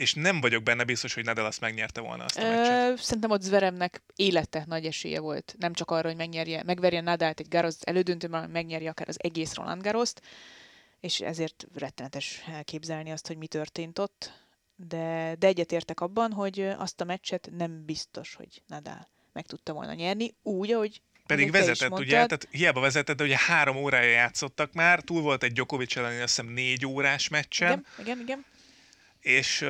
és nem vagyok benne biztos, hogy Nadal azt megnyerte volna azt a meccset. Szerintem ott Zveremnek élete nagy esélye volt. Nem csak arra, hogy megnyerje, megverje Nadalt egy Garros elődöntőben, hanem megnyerje akár az egész Roland Garrost, és ezért rettenetes elképzelni azt, hogy mi történt ott. De, de egyetértek abban, hogy azt a meccset nem biztos, hogy Nadal meg tudta volna nyerni, úgy, ahogy Pedig vezetett, ugye? Tehát hiába vezetett, de ugye három órája játszottak már, túl volt egy Djokovic elleni, azt hiszem négy órás meccsen, Igen, igen, igen. És,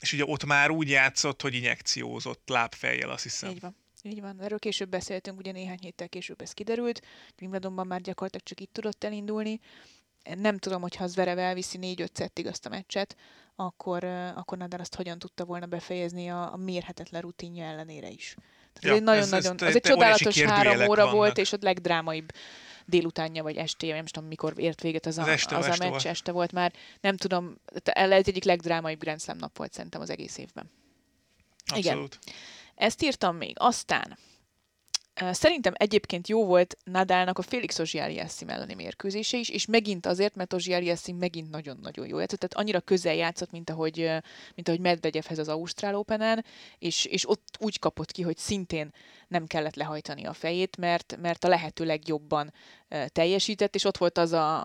és ugye ott már úgy játszott, hogy injekciózott lábfejjel, azt hiszem. Így van. Így van. Erről később beszéltünk, ugye néhány héttel később ez kiderült. Wimbledonban már gyakorlatilag csak itt tudott elindulni. Nem tudom, hogy ha Zverev elviszi 4-5 szettig azt a meccset, akkor, akkor Nadal azt hogyan tudta volna befejezni a, a mérhetetlen rutinja ellenére is. Tehát Ja, ez egy ez- ez nagyon-nagyon, te- az egy csodálatos három óra volt, vannak. és a legdrámaibb délutánja, vagy estéje, nem tudom, mikor ért véget az, Az a, este- az a este meccs, volt. este volt már. Nem tudom, ez egy egyik legdrámaibb Grand Slam nap volt szerintem az egész évben. Igen. Abszolút. Ezt írtam még. Aztán szerintem egyébként jó volt Nadalnak a Félix Ozsiáliászi elleni mérkőzése is, és megint azért, mert Ozsiáliászi megint nagyon-nagyon jó játszott, tehát annyira közel játszott, mint ahogy, mint ahogy Medvegyevhez az Ausztrál Open-en, és, és ott úgy kapott ki, hogy szintén nem kellett lehajtani a fejét, mert, mert a lehető legjobban teljesített, és ott volt az a,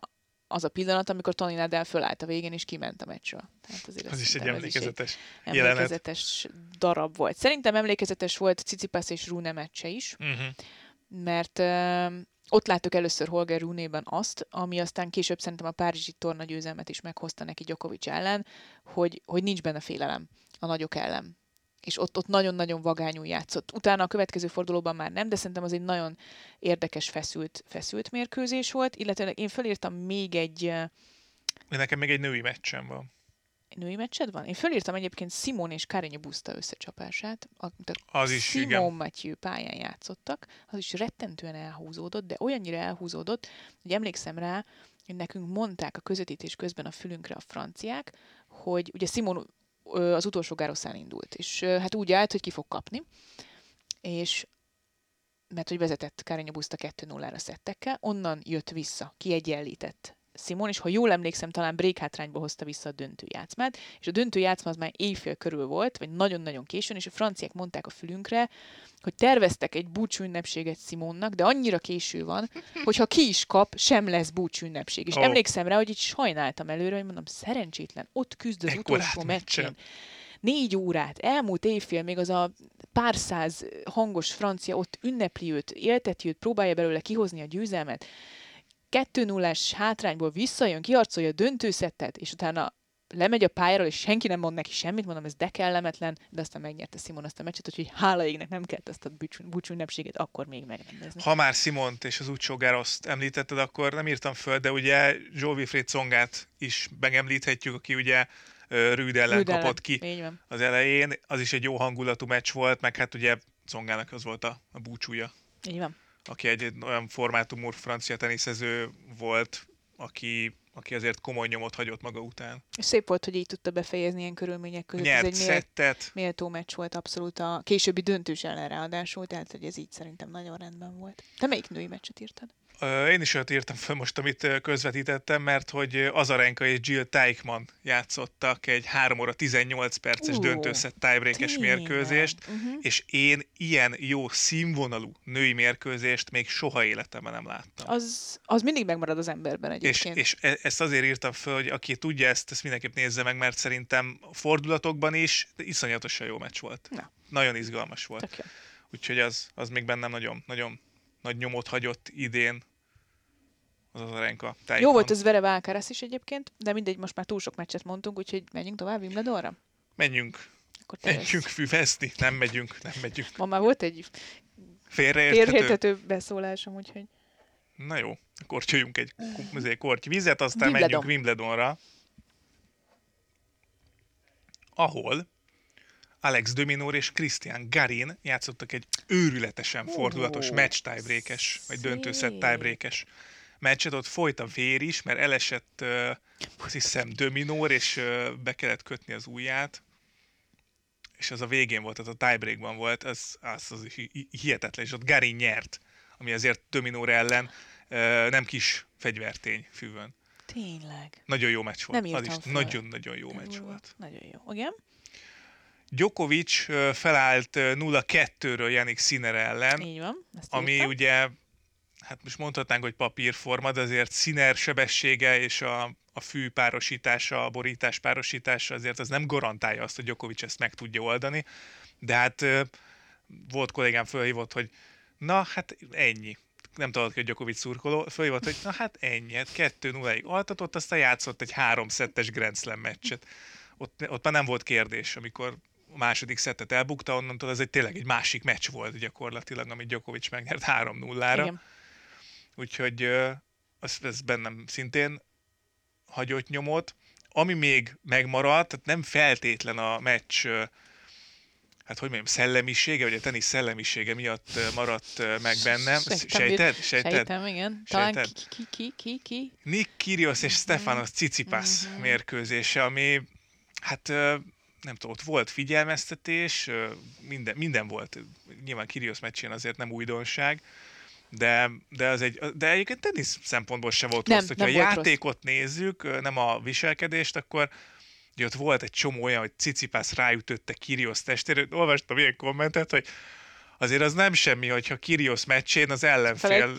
az a pillanat, amikor Tony Nadal fölállt a végén, és kiment a meccsről. Tehát azért Ez azt is egy emlékezetes jelenet. emlékezetes darab volt. Szerintem emlékezetes volt Cicipas és Rune meccse is, Uh-huh. mert ö, ott láttuk először Holger Rune-ben azt, ami aztán később szerintem a Párizsi torna győzelmet is meghozta neki Djokovic ellen, hogy, hogy nincs benne félelem a nagyok ellen. És ott, ott nagyon-nagyon vagányul játszott. Utána a következő fordulóban már nem, de szerintem az egy nagyon érdekes, feszült, feszült mérkőzés volt, illetve én felírtam még egy Nekem még egy női meccsem van. női meccsed van? Én felírtam egyébként Simon és Kárenya Buszta összecsapását. A, Az is, Simon igen. Matthew pályán játszottak, az is rettentően elhúzódott, de olyannyira elhúzódott, hogy emlékszem rá, hogy nekünk mondták a közvetítés közben a fülünkre a franciák, hogy ugye Simon az utolsó gároszán indult, és hát úgy állt, hogy ki fog kapni, és mert hogy vezetett Kárenya Buszta 2-0-ra szettekkel, onnan jött vissza, kiegyenlített Simon, és ha jól emlékszem, talán break hátrányba hozta vissza a döntőjátszmát, és a döntőjátszma az már éjfél körül volt, vagy nagyon-nagyon későn, és a franciák mondták a fülünkre, hogy terveztek egy búcsúünnepséget Simonnak, de annyira késő van, hogy ha ki is kap, sem lesz búcsúünnepség. És oh. emlékszem rá, hogy így sajnáltam előre, hogy mondom, szerencsétlen, ott küzd az Ekkorát utolsó meccsen. meccsén. Négy órát, elmúlt évfél, még az a pár száz hangos francia ott ünnepli őt, élteti őt, próbálja belőle kihozni a győzelmet, 2 0 hátrányból visszajön, kiharcolja a döntőszettet, és utána lemegy a pályáról, és senki nem mond neki semmit, mondom, ez de kellemetlen, de aztán megnyerte Simon azt a meccset, úgyhogy hála égnek nem kellett ezt a búcsú ünnepséget akkor még megrendezni. Ha már Simont és az Ucsó Garoszt említetted, akkor nem írtam föl, de ugye Joe Wilfried Congát is megemlíthetjük, aki ugye Rüd ellen Rüd kapott ki az elején. Az is egy jó hangulatú meccs volt, meg hát ugye Congának az volt a, a búcsúja. Így van. Aki egy olyan formátumú francia teniszező volt, aki aki azért komoly nyomot hagyott maga után. És szép volt, hogy így tudta befejezni ilyen körülmények között. Nyert ez egy szettet. méltó meccs volt abszolút a későbbi döntős ellen ráadásul, tehát hogy ez így szerintem nagyon rendben volt. Te melyik női meccset írtad? Én is olyat írtam fel most, amit közvetítettem, mert hogy Azarenka és Jill Teichmann játszottak egy 3 óra 18 perces uh, döntőszett tiebreakes mérkőzést, uh-huh. és én ilyen jó színvonalú női mérkőzést még soha életemben nem láttam. Az, az mindig megmarad az emberben egyébként. És, és e, ezt azért írtam fel, hogy aki tudja ezt, ezt mindenképp nézze meg, mert szerintem fordulatokban is iszonyatosan jó meccs volt. Na. Nagyon izgalmas volt. Úgyhogy az, az még bennem nagyon, nagyon nagy nyomot hagyott idén az az arenka. Jó volt ez Vere Válkárász is egyébként, de mindegy, most már túl sok meccset mondtunk, úgyhogy menjünk tovább Wimbledonra? Menjünk. Akkor menjünk füvezni, nem megyünk, nem megyünk. Ma már volt egy félreérthető, félreérthető beszólásom, úgyhogy... Na jó, akkor csőjünk egy korty vizet, aztán Wimbledon. menjünk Wimbledonra, ahol Alex Dominor és Christian Garin játszottak egy őrületesen fordulatos match tiebreakes, vagy döntőszett tiebreakes meccset, ott folyt a vér is, mert elesett uh, azt hiszem Dominor, és uh, be kellett kötni az ujját, és az a végén volt, az a tiebreakban volt, az, az, az hihetetlen, és ott Garin nyert, ami azért Dominor ellen uh, nem kis fegyvertény fűvön. Tényleg. Nagyon jó meccs volt. Nem az is nagyon-nagyon jó meccs volt. Nagyon jó. Igen? Djokovic felállt 0-2-ről Janik Sinner ellen, Így van, ami írtam. ugye, hát most mondhatnánk, hogy papírforma, de azért Sinner sebessége és a, a fű párosítása, a borítás párosítása azért az nem garantálja azt, hogy Djokovic ezt meg tudja oldani, de hát volt kollégám fölhívott, hogy na, hát ennyi. Nem tudod, hogy Djokovic szurkoló, fölhívott, hogy na hát ennyi, hát 2-0-ig altatott, aztán játszott egy három szettes Grand Slam meccset. Ott, ott már nem volt kérdés, amikor a második szettet elbukta, onnantól ez egy tényleg egy másik meccs volt gyakorlatilag, amit Djokovic megnyert 3-0-ra. Úgyhogy ez, ez bennem szintén hagyott nyomot. Ami még megmaradt, tehát nem feltétlen a meccs hát hogy mondjam, szellemisége, vagy a tenisz szellemisége miatt maradt meg bennem. Sejted? Sejted? Sejtem, igen. Talán Sejted? ki, ki, ki, ki? Nick Kyrgios és Stefanos Tsitsipas mm-hmm. mérkőzése, ami hát nem tudom, ott volt figyelmeztetés, minden, minden volt. Nyilván Kirios meccsén azért nem újdonság, de, de, az egy, de egyébként tenisz szempontból se volt nem, rossz. Hogyha a játékot rossz. nézzük, nem a viselkedést, akkor ugye ott volt egy csomó olyan, hogy Cicipász ráütötte Kirios testére. Olvastam ilyen kommentet, hogy azért az nem semmi, hogyha Kirios meccsén az ellenfél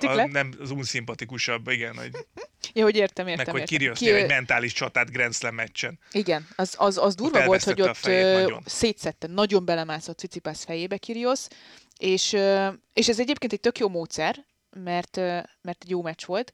a, nem az unszimpatikusabb, igen. Hogy, ja, hogy értem, értem. Meg hogy Kirios Ki... egy mentális csatát Grand Slam meccsen. Igen, az, az, az durva ott volt, hogy ott nagyon. szétszette, nagyon belemászott Cicipász fejébe Kirios, és, és ez egyébként egy tök jó módszer, mert, mert egy jó meccs volt,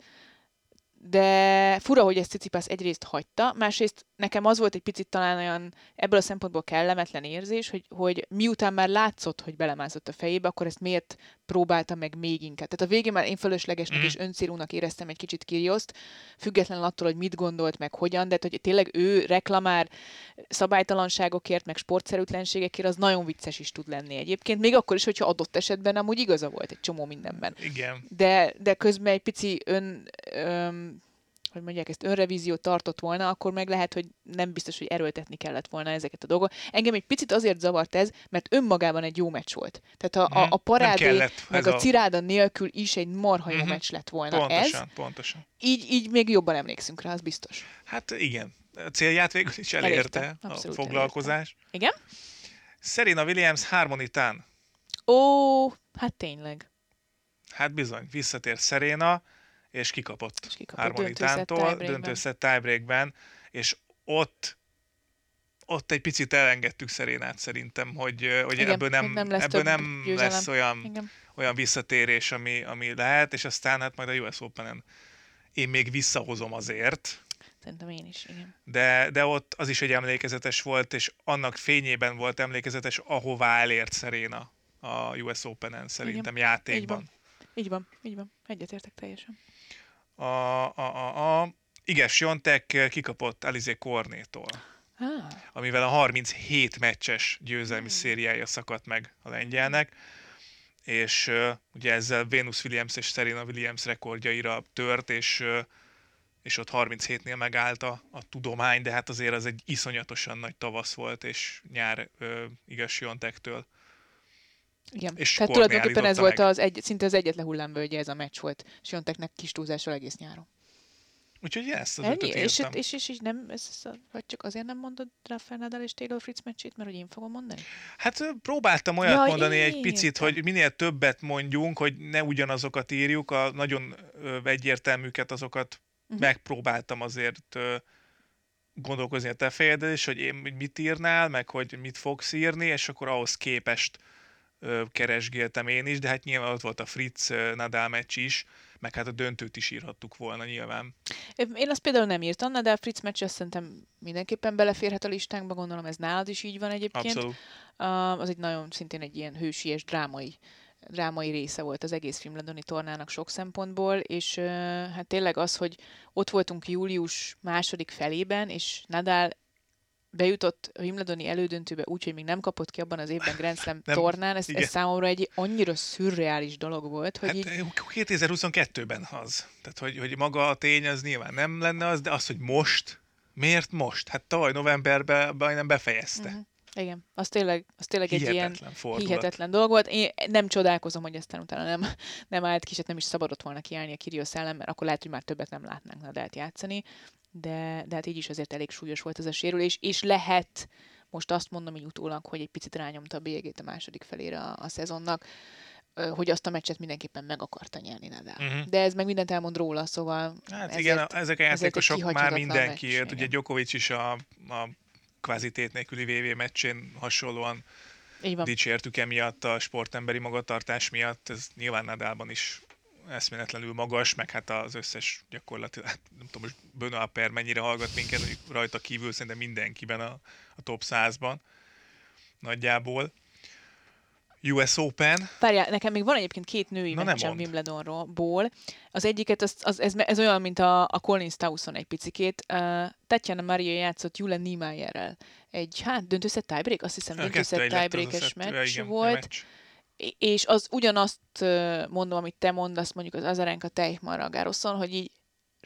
de fura, hogy ezt Cicipász egyrészt hagyta, másrészt nekem az volt egy picit talán olyan ebből a szempontból kellemetlen érzés, hogy, hogy miután már látszott, hogy belemászott a fejébe, akkor ezt miért próbálta meg még inkább. Tehát a végén már én fölöslegesnek mm. és öncélúnak éreztem egy kicsit Kirioszt, függetlenül attól, hogy mit gondolt, meg hogyan, de hogy tényleg ő reklamár szabálytalanságokért, meg sportszerűtlenségekért, az nagyon vicces is tud lenni egyébként, még akkor is, hogyha adott esetben amúgy igaza volt egy csomó mindenben. Igen. De, de közben egy pici ön, öm, hogy mondják, ezt önrevíziót tartott volna, akkor meg lehet, hogy nem biztos, hogy erőltetni kellett volna ezeket a dolgokat. Engem egy picit azért zavart ez, mert önmagában egy jó meccs volt. Tehát a, a, a mhm. parádé, meg a, a ciráda nélkül is egy marha jó uh-huh. meccs lett volna pontosan, ez. Pontosan, Így, így még jobban emlékszünk rá, az biztos. Hát igen. A célját végül is elérte, elérte. a foglalkozás. Elérte. Igen? Serena Williams harmonitán. Ó, hát tényleg. Hát bizony, visszatér Serena, és kikapott, és kikapott Harmonitántól, döntőszett tiebreakben, és ott ott egy picit elengedtük Szerénát szerintem, hogy, hogy Igen, ebből nem, nem lesz ebből nem győzelem. lesz olyan, Igen. olyan visszatérés, ami, ami lehet, és aztán hát majd a US Open-en én még visszahozom azért, Szerintem én is, igen. de, de ott az is egy emlékezetes volt, és annak fényében volt emlékezetes, ahová elért Szeréna a US Open-en szerintem Így játékban. van. Így van, így van. Egyetértek teljesen. A, a, a, Iges Jontek kikapott Alizé Kornétól, Ah, amivel a 37 meccses győzelmi Hmm. szériája szakadt meg a lengyelnek, és uh, ugye ezzel Venus Williams és Serena Williams rekordjaira tört, és, uh, és ott 37-nél megállt a, a tudomány, de hát azért az egy iszonyatosan nagy tavasz volt, és nyár uh, Iges Jontektől. Igen. És Tehát tulajdonképpen ez állította volt meg. az egy, szinte az egyetlen hullámvölgye ez a meccs volt. Sionteknek kis túlzással egész nyáron. Úgyhogy ezt az Ennyi? És, és, és, és, nem, ez, ez, vagy csak azért nem mondod Rafael Nadal és Taylor Fritz meccsét, mert hogy én fogom mondani? Hát próbáltam olyat Ja, mondani egy értem. picit, hogy minél többet mondjunk, hogy ne ugyanazokat írjuk, a nagyon egyértelműket azokat Mhm. megpróbáltam azért gondolkozni a te fejedel is, hogy én mit írnál, meg hogy mit fogsz írni, és akkor ahhoz képest ö, keresgéltem én is, de hát nyilván ott volt a Fritz Nadal meccs is, meg hát a döntőt is írhattuk volna nyilván. Én azt például nem írtam, de a Fritz meccs azt szerintem mindenképpen beleférhet a listánkba, gondolom ez nálad is így van egyébként. Abszolút. Az egy nagyon szintén egy ilyen hősies drámai drámai része volt az egész Wimbledoni tornának sok szempontból, és hát tényleg az, hogy ott voltunk július második felében, és Nadal bejutott a Wimbledoni elődöntőbe úgy, hogy még nem kapott ki abban az évben Grand Slam Nem, tornán, ez, igen. ez számomra egy annyira szürreális dolog volt, hogy Hát így, ö, 2022-ben az. Tehát, hogy, hogy maga a tény az nyilván nem lenne az, de az, hogy most, miért most? Hát tavaly novemberben majdnem befejezte. Mhm. igen, az tényleg, az tényleg egy ilyen fordulat. hihetetlen dolog volt. Én nem csodálkozom, hogy aztán utána nem, nem állt ki, hát nem is szabadott volna kiállni a Kyrgios ellen, mert akkor lehet, hogy már többet nem látnánk Nadalt játszani, de, de hát így is azért elég súlyos volt ez a sérülés, és lehet, most azt mondom így utólag, hogy egy picit rányomta a bélyegét a második felére a, a szezonnak, hogy azt a meccset mindenképpen meg akarta nyerni Nadal. Mhm. De ez meg mindent elmond róla, szóval Hát ezért, igen, ezek a játékosok már mindenkiért. meccs, Ugye. Djokovic is a, a kvázi tét nélküli VV meccsén hasonlóan dicsértük emiatt a sportemberi magatartás miatt. Ez nyilván Nadalban is eszméletlenül magas, meg hát az összes gyakorlatilag, hát nem tudom most Benoit Per mennyire hallgat minket, rajta kívül szerintem mindenkiben a, a top 100-ban nagyjából. US Open, Várjál, nekem még van egyébként két női Na, meccsem. Wimbledonról. Az egyiket, az, az, ez, ez olyan, mint a, a Collins Towson egy picikét. Uh, Tatjana Maria játszott Jule Niemeyerrel. Egy, hát döntőszett tiebreak, azt hiszem döntőszett az tiebreakes meccs igen, volt. meccs. És az ugyanazt mondom, amit te mondasz mondjuk az Azarenka Teichmann Garoszon, hogy így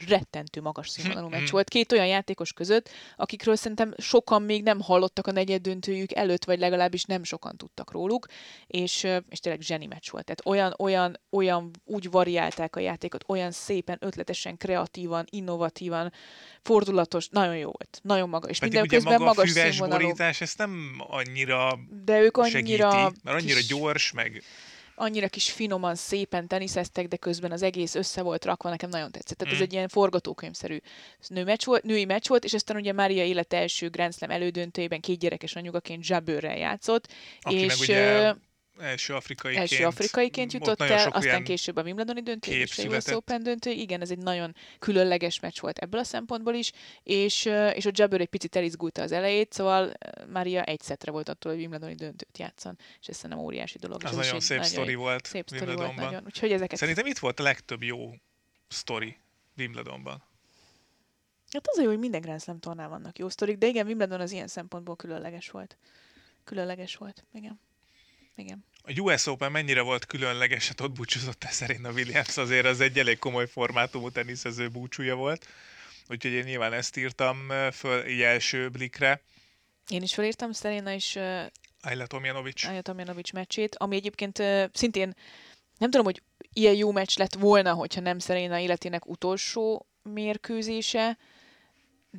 rettentő magas színvonalú meccs Mhm. volt. Két olyan játékos között, akikről szerintem sokan még nem hallottak a negyed döntőjük előtt, vagy legalábbis nem sokan tudtak róluk, és, és tényleg zseni meccs volt. Tehát olyan, olyan, olyan úgy variálták a játékot, olyan szépen, ötletesen, kreatívan, innovatívan, fordulatos, nagyon jó volt. Nagyon magas. És Pedig minden közben maga magas színvonalú. borítás, ezt nem annyira De ők annyira, segíti, mert annyira kis- gyors, meg annyira kis finoman, szépen teniszeztek, de közben az egész össze volt rakva, nekem nagyon tetszett. Tehát Mm. ez egy ilyen forgatókönyvszerű nő meccs volt, női meccs volt, és aztán ugye Mária élet első Grand Slam elődöntőjében két gyerekes anyugaként Jabőrrel játszott, aki és meg ugye első afrikaiként, első afrikaiként ott jutott nagyon el, sok aztán később a Wimbledoni döntő és a US. Open döntő. Igen, ez egy nagyon különleges meccs volt ebből a szempontból is, és, és a Jabber egy picit elizgulta az elejét, szóval ö, Mária egy szetre volt attól, hogy Wimbledoni döntőt játszon, és ez szerintem óriási dolog. az is nagyon szép sztori volt Szép sztori volt Wimbledonban. nagyon. Úgyhogy ezeket... Szerintem itt volt a legtöbb jó sztori Wimbledonban. Hát az a jó, hogy minden Grand Slam tornán vannak jó sztorik, de igen, Wimbledon az ilyen szempontból különleges volt. Különleges volt, igen. Igen. A US Open mennyire volt különleges, hát ott búcsúzott el szerint a Williams, azért az egy elég komoly formátumú teniszező búcsúja volt. Úgyhogy én nyilván ezt írtam föl így első blikre. Én is felírtam Szeréna és uh, Ayla Tomjanovic. Anya Tomjanovics meccsét, ami egyébként uh, szintén nem tudom, hogy ilyen jó meccs lett volna, hogyha nem Szeréna életének utolsó mérkőzése,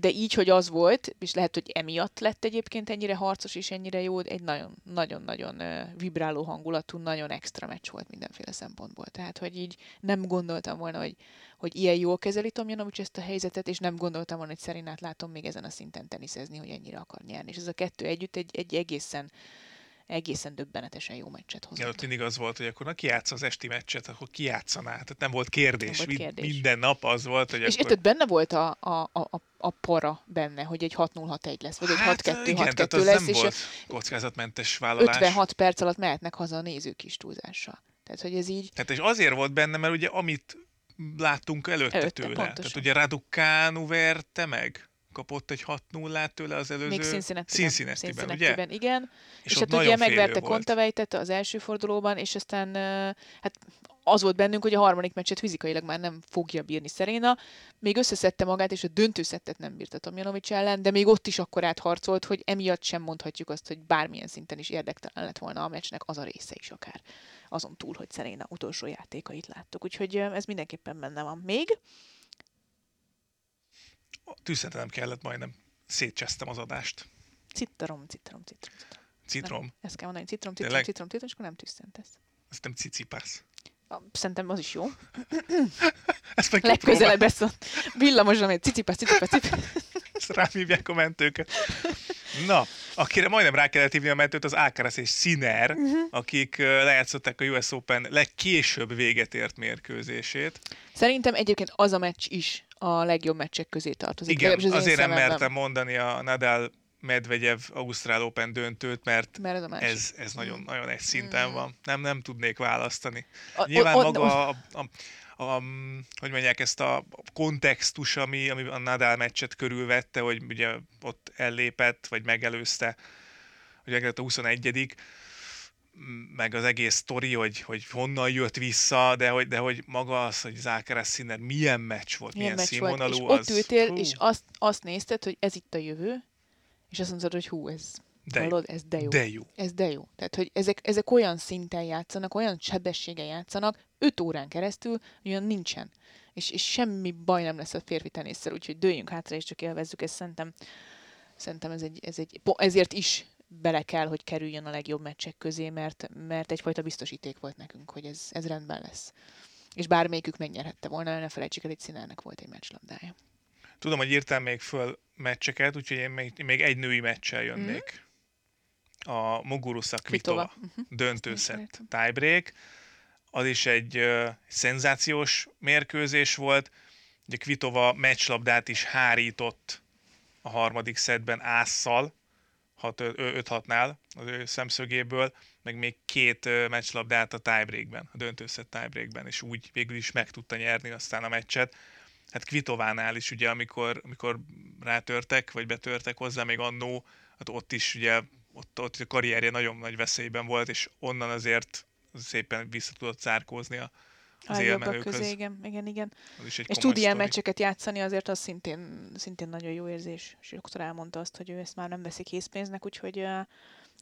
de így, hogy az volt, és lehet, hogy emiatt lett egyébként ennyire harcos és ennyire jó, egy nagyon-nagyon vibráló hangulatú, nagyon extra meccs volt mindenféle szempontból. Tehát, hogy így nem gondoltam volna, hogy, hogy ilyen jól kezeli Tomjanovics ezt a helyzetet, és nem gondoltam volna, hogy Szerinát látom még ezen a szinten teniszezni, hogy ennyire akar nyerni. És ez a kettő együtt egy, egy egészen egészen döbbenetesen jó meccset hozott. Ja, ott mindig az volt, hogy akkor na ki az esti meccset, akkor ki játszaná. Tehát nem volt kérdés. Nem volt kérdés. Minden nap az volt, hogy És akkor... érted, benne volt a, a, a, a para benne, hogy egy 6-0-6-1 lesz, vagy egy Hát, 6-2-6-2 igen, tehát az lesz, nem és volt kockázatmentes vállalás. 56 perc alatt mehetnek haza a nézők is túlzással. Tehát, hogy ez így... Tehát és azért volt benne, mert ugye amit láttunk előtte, Előtte, tőle. pontosan. Tehát ugye Raducanu verte meg, kapott egy 6-0-át tőle az előző... Még Cincinnati-ben, Cincinnati-ben, ugye? Cincinnati-ben, igen. És, És, ott hát ugye megverte. Kontavejtet az első fordulóban, és aztán hát az volt bennünk, hogy a harmadik meccset fizikailag már nem fogja bírni Szeréna. Még összeszedte magát, és a döntőszettet nem bírta Tomjanovics ellen, de még ott is akkor átharcolt, hogy emiatt sem mondhatjuk azt, hogy bármilyen szinten is érdektelen lett volna a meccsnek az a része is akár. Azon túl, hogy Szeréna utolsó játékait láttuk. Úgyhogy ez mindenképpen benne van. Még Tűzszentenem kellett majdnem. Szétcsesztem az adást. cittarom, cittarom, cittarom, cittarom. Citrom. Nem, ezt kell mondani, citrom, citrom, Tényleg? citrom, citrom, és akkor nem tüsszentesz. Ezt nem cicipász. Szerintem az is jó. Ezt meg Legközelebb lesz a villamosra, hogy cicipász, cicipász, cicipász. Rám hívják a mentőket. Na, akire majdnem rá kellett hívni a mentőt, az Alcaraz és Mhm. uh-huh. akik ö, lejátszották a US Open legkésőbb véget ért mérkőzését. Szerintem egyébként az a meccs is a legjobb meccsek közé tartozik. Igen, az azért nem mertem mondani a Nadal Medvegyev Ausztrál Open döntőt, mert Mert ez a másik. ez, ez nagyon, nagyon egy szinten van. Nem, nem tudnék választani. A- Nyilván o- o- maga a, a, a, hogy mondják, ezt a kontextus, ami, ami a Nadal meccset körülvette, hogy ugye ott ellépett, vagy megelőzte, hogy megelőzte a 21 meg az egész sztori, hogy, hogy honnan jött vissza, de hogy, de hogy maga az, hogy Zákeres Sinner milyen meccs volt, milyen, Milyen meccs volt, színvonalú, és ott az, ültél, hú, és azt, azt nézted, hogy ez itt a jövő, és azt mondod, hogy hú, ez, de, hallod, ez de jó. de jó. Ez de jó. Tehát, hogy ezek, ezek olyan szinten játszanak, olyan sebességgel játszanak, 5 órán keresztül, olyan nincsen. És, és semmi baj nem lesz a férfi tenésszel, úgyhogy dőljünk hátra, és csak élvezzük ezt. Szerintem, szerintem ez egy, ez egy, ezért is bele kell, hogy kerüljön a legjobb meccsek közé, mert, mert egyfajta biztosíték volt nekünk, hogy ez, ez rendben lesz. És bármelyikük megnyerhette volna, ne felejtsük el, hogy Színálnak volt egy meccslabdája. Tudom, hogy írtál még föl meccseket, úgyhogy én még, még egy női meccsel jönnék. A Muguruza Kvitova, Kvitova. Mhm. döntőszett tiebreak. Az is egy uh, szenzációs mérkőzés volt. Ugye Kvitova meccslabdát is hárított a harmadik szedben ásszal, 5-6-nál az ő szemszögéből, meg még két ö, meccslabdát a tiebreakben, a döntőszett tiebreakben, és úgy végül is meg tudta nyerni aztán a meccset. Hát Kvitovánál is ugye, amikor, amikor rátörtek, vagy betörtek hozzá még annó, hát ott is ugye, ott, ott a karrierje nagyon nagy veszélyben volt, és onnan azért szépen vissza tudott zárkózni a, az A élmenőkhöz. közé, igen, igen, igen. Az is egy És tud ilyen meccseket játszani, azért az szintén, szintén nagyon jó érzés. És sokszor elmondta azt, hogy ő ezt már nem veszi készpénznek, úgyhogy, uh,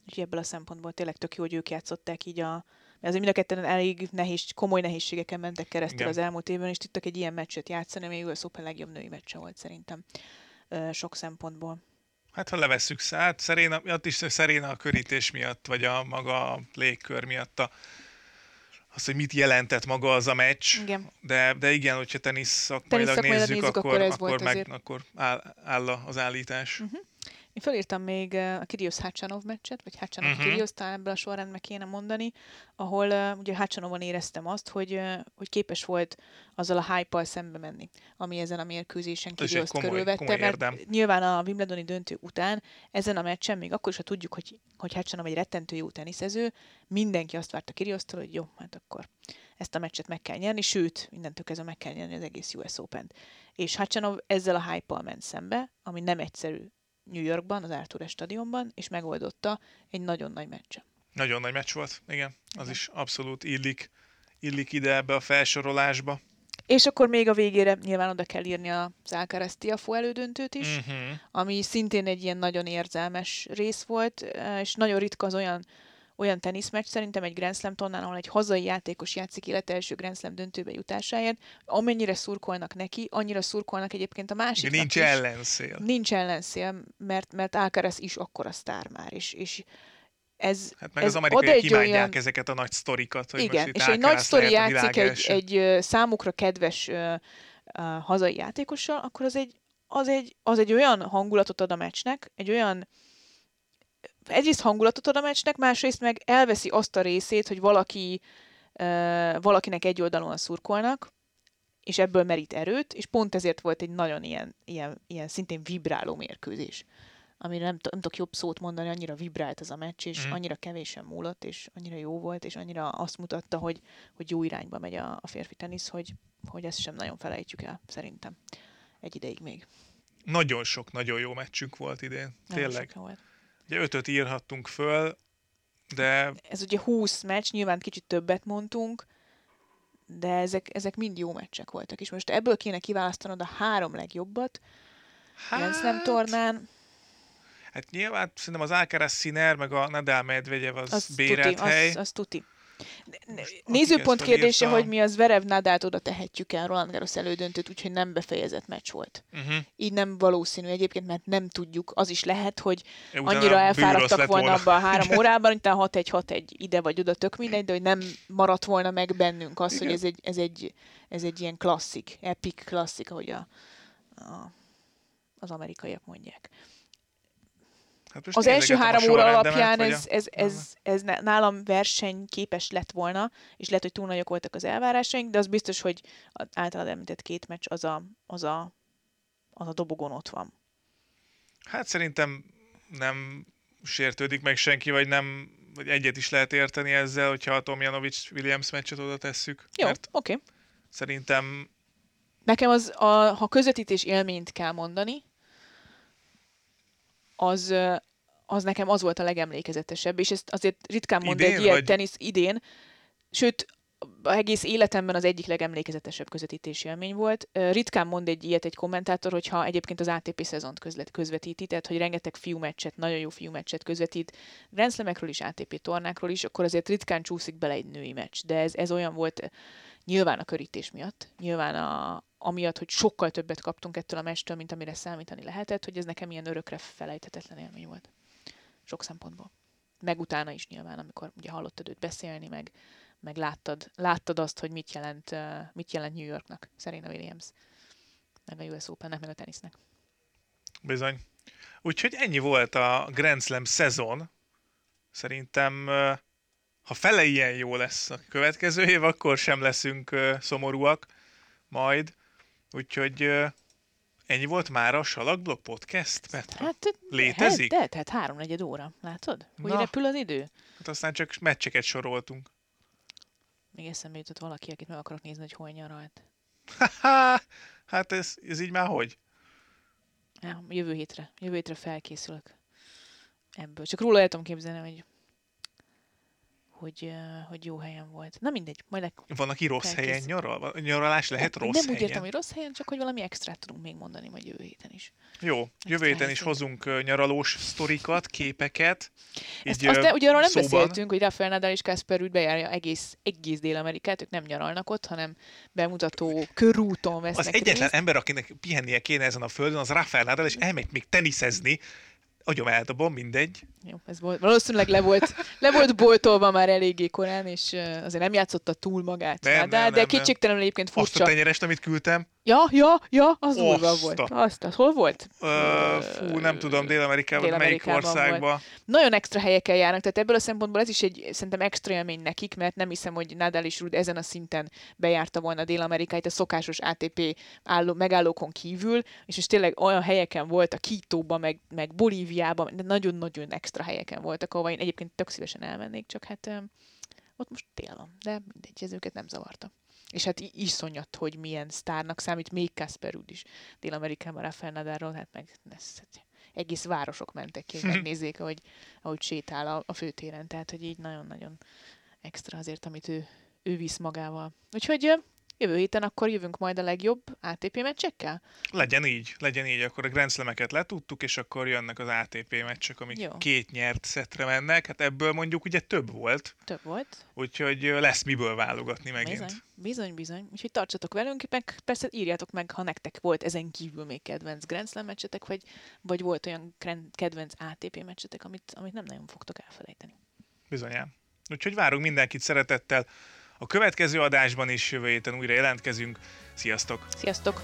úgyhogy ebből a szempontból tényleg tök jó, hogy ők játszották így a... Mert azért mind a ketten elég nehéz, komoly nehézségeken mentek keresztül Igen. az elmúlt évben, és tudtak egy ilyen meccset játszani, ami US Open legjobb női meccse volt szerintem sok szempontból. Hát ha levesszük szállt, Szeréna, ott is Szeréna a körítés miatt, vagy a maga a légkör miatt a, az, hogy mit jelentett maga az a meccs. Igen. De, de igen, hogyha tenisz szakmailag szakmailag nézzük, nézzük, akkor, akkor ez akkor, meg, azért. akkor áll, áll az állítás. Mhm. Én felírtam még a Kirios Hácsanov meccset, vagy Hácsanov Mhm. uh-huh. Kirios, talán ebből a sorrendben kéne mondani, ahol uh, ugye Hácsanovon éreztem azt, hogy, uh, hogy képes volt azzal a hype szembe menni, ami ezen a mérkőzésen komoly- körülvette, komoly mert érdem. nyilván a Wimbledoni döntő után ezen a meccsen, még akkor is, ha tudjuk, hogy, hogy Hácsanov egy rettentő jó teniszező, mindenki azt várta Kiriosztól, hogy jó, hát akkor ezt a meccset meg kell nyerni, sőt, innentől kezdve meg kell nyerni az egész US Open-t. És Hácsanov ezzel a hype ment szembe, ami nem egyszerű New Yorkban, az Arthur stadionban, és megoldotta egy nagyon nagy meccsen. Nagyon nagy meccs volt, igen. Az is abszolút illik, illik ide ebbe a felsorolásba. És akkor még a végére nyilván oda kell írni az Alcaraz Tiafo elődöntőt is, Uh-huh. ami szintén egy ilyen nagyon érzelmes rész volt, és nagyon ritka az olyan olyan teniszmeccs szerintem egy Grand Slam tornán, ahol egy hazai játékos játszik élet első Grand Slam döntőbe jutásáért, amennyire szurkolnak neki, annyira szurkolnak egyébként a másiknak Nincs is. ellenszél. Nincs ellenszél, mert, mert Alcaraz is akkora sztár már, és, és ez, Hát meg ez az amerikaiak imádják olyan- ezeket a nagy sztorikat, hogy igen, most és egy nagy sztori játszik egy, egy számukra kedves ö, ö, hazai játékossal, akkor az egy, az, egy, az egy olyan hangulatot ad a meccsnek, egy olyan egyrészt hangulatot ad a meccsnek, másrészt meg elveszi azt a részét, hogy valaki valakinek egy oldalon szurkolnak, és ebből merít erőt, és pont ezért volt egy nagyon ilyen, ilyen, ilyen szintén vibráló mérkőzés amire nem, t- nem tudok jobb szót mondani, annyira vibrált ez a meccs, és mm. annyira kevésen múlott, és annyira jó volt, és annyira azt mutatta, hogy, hogy jó irányba megy a, a férfi tenisz, hogy, hogy ezt sem nagyon felejtjük el, szerintem. Egy ideig még. Nagyon sok, nagyon jó meccsünk volt idén. Nagyon Tényleg. sok volt. Ugye ötöt írhattunk föl, de Ez ugye 20 meccs, nyilván kicsit többet mondtunk, de ezek, ezek mind jó meccsek voltak, és most ebből kéne kiválasztanod a három legjobbat, Grand Slam tornán, Hát nyilván szerintem az Alcaraz Sinner, meg a Nadal Medvegyev az az bérelt tuti, hely. az, az tuti. Most Nézőpont kérdése, felírta- hogy mi az Verev Nadát oda tehetjük el Roland Garros elődöntőt, úgyhogy nem befejezett meccs volt. Uh-huh. Így nem valószínű egyébként, mert nem tudjuk. Az is lehet, hogy Utána annyira elfáradtak volna abban a három órában, mint 6-1-6-1 ide vagy oda, tök mindegy, de hogy nem maradt volna meg bennünk az, hogy Igen. ez egy, ez, egy, ez egy ilyen klasszik, epic klasszik, ahogy a, a, az amerikaiak mondják. Hát Az első három óra alapján ez, ez, ez, ez nálam versenyképes lett volna, és lehet, hogy túl nagyok voltak az elvárásaink, de az biztos, hogy általad említett két meccs az a, az a, az a dobogon ott van. Hát szerintem nem sértődik meg senki, vagy nem, vagy egyet is lehet érteni ezzel, hogyha a Tomjanovic Williams meccset oda tesszük. Jó, oké. Okay. szerintem Nekem az, a, ha közvetítés élményt kell mondani, az, az nekem az volt a legemlékezetesebb, és ezt azért ritkán mond Idén, egy ilyen vagy- tenisz idén, sőt, egész életemben az egyik legemlékezetesebb közvetítési élmény volt. Ritkán mond egy ilyet egy kommentátor, hogyha egyébként az ATP szezont közlet, közvetíti, tehát hogy rengeteg fiú meccset, nagyon jó fiú meccset közvetít, Grand Slamekről is, ATP tornákról is, akkor azért ritkán csúszik bele egy női meccs. De ez, ez olyan volt nyilván a körítés miatt, nyilván a, amiatt, hogy sokkal többet kaptunk ettől a meccstől, mint amire számítani lehetett, hogy ez nekem ilyen örökre felejthetetlen élmény volt. Sok szempontból. Meg utána is nyilván, amikor ugye hallottad őt beszélni, meg, meg láttad, láttad azt, hogy mit jelent, mit jelent New Yorknak, Serena Williams, meg a US Opennek, meg a tenisznek. bizony. Úgyhogy ennyi volt a Grand Slam szezon. Szerintem, ha fele ilyen jó lesz a következő év, akkor sem leszünk szomorúak majd. Úgyhogy ennyi volt már a Salakblog Podcast, Petra? Hát, Létezik? De, tehát háromnegyed óra, látod? Hogy Na. repül az idő? Hát aztán csak meccseket soroltunk. Még eszembe jutott valaki, akit meg akarok nézni, hogy hol nyaralt. Hát ez, ez így már hogy? Ja, jövő hétre. Jövő hétre felkészülök ebből. Csak róla el tudom képzelni, hogy hogy, hogy jó helyen volt. Na mindegy, majd leg... Van, aki rossz helyen nyaral? Nyaralás lehet rossz Nem helyen? úgy értem, hogy rossz helyen, csak hogy valami extrát tudunk még mondani majd jövő héten is. Jó, jövő héten is hozunk nyaralós sztorikat, képeket. Ezt, Így, azt de, ugye arról nem szóban. beszéltünk, hogy Rafael Nadal és Kasper Rüd bejárja egész, egész Dél-Amerikát, ők nem nyaralnak ott, hanem bemutató körúton vesznek Az egyetlen részt. ember, akinek pihennie kéne ezen a földön, az Rafael Nadal, és elmegy még teniszezni. Agyom eldobom, mindegy. Jó, ez volt, valószínűleg le volt, le volt boltolva már eléggé korán, és azért nem játszotta túl magát. Nem, Nadal, nem, de nem, nem. kétségtelenül egyébként Azt a furcsa. tenyerest, amit küldtem, Ja, ja, ja, az durva volt. Azt, az hol volt? ö, fú, nem tudom, Dél-Amerikában, melyik Dél-Amerikában országban. Nagyon extra helyeken járnak, tehát ebből a szempontból ez is egy szerintem extra élmény nekik, mert nem hiszem, hogy Nadal és Rud ezen a szinten bejárta volna Dél-Amerikát a szokásos ATP álló, megállókon kívül, és most tényleg olyan helyeken volt, a Kítóban, meg, meg Bolíviában, de nagyon-nagyon extra helyeken voltak, ahova én egyébként tök szívesen elmennék, csak hát ott most tél van, de mindegy, ez őket nem zavarta. És hát iszonyat, hogy milyen sztárnak számít még Kasper Ruud is Dél-Amerikában Rafael Nadalról, hát meg ez, egész városok mentek ki, hogy megnézzék, ahogy, ahogy sétál a, a főtéren. Tehát, hogy így nagyon-nagyon extra azért, amit ő, ő visz magával. Úgyhogy Jövő héten akkor jövünk majd a legjobb ATP meccsekkel? Legyen így, legyen így. Akkor a Grand Slam-eket letudtuk, és akkor jönnek az ATP meccsek, amik Jó. két nyert szetre mennek. Hát ebből mondjuk ugye több volt, Több volt. úgyhogy lesz miből válogatni megint. Bizony, bizony, bizony. Úgyhogy tartsatok velünk, meg persze írjátok meg, ha nektek volt ezen kívül még kedvenc Grand Slam meccsetek, vagy, vagy volt olyan kedvenc ATP meccsetek, amit, amit nem nagyon fogtok elfelejteni. Bizonyán. Úgyhogy várunk mindenkit szeretettel. A következő adásban is jövő héten újra jelentkezünk. Sziasztok! Sziasztok!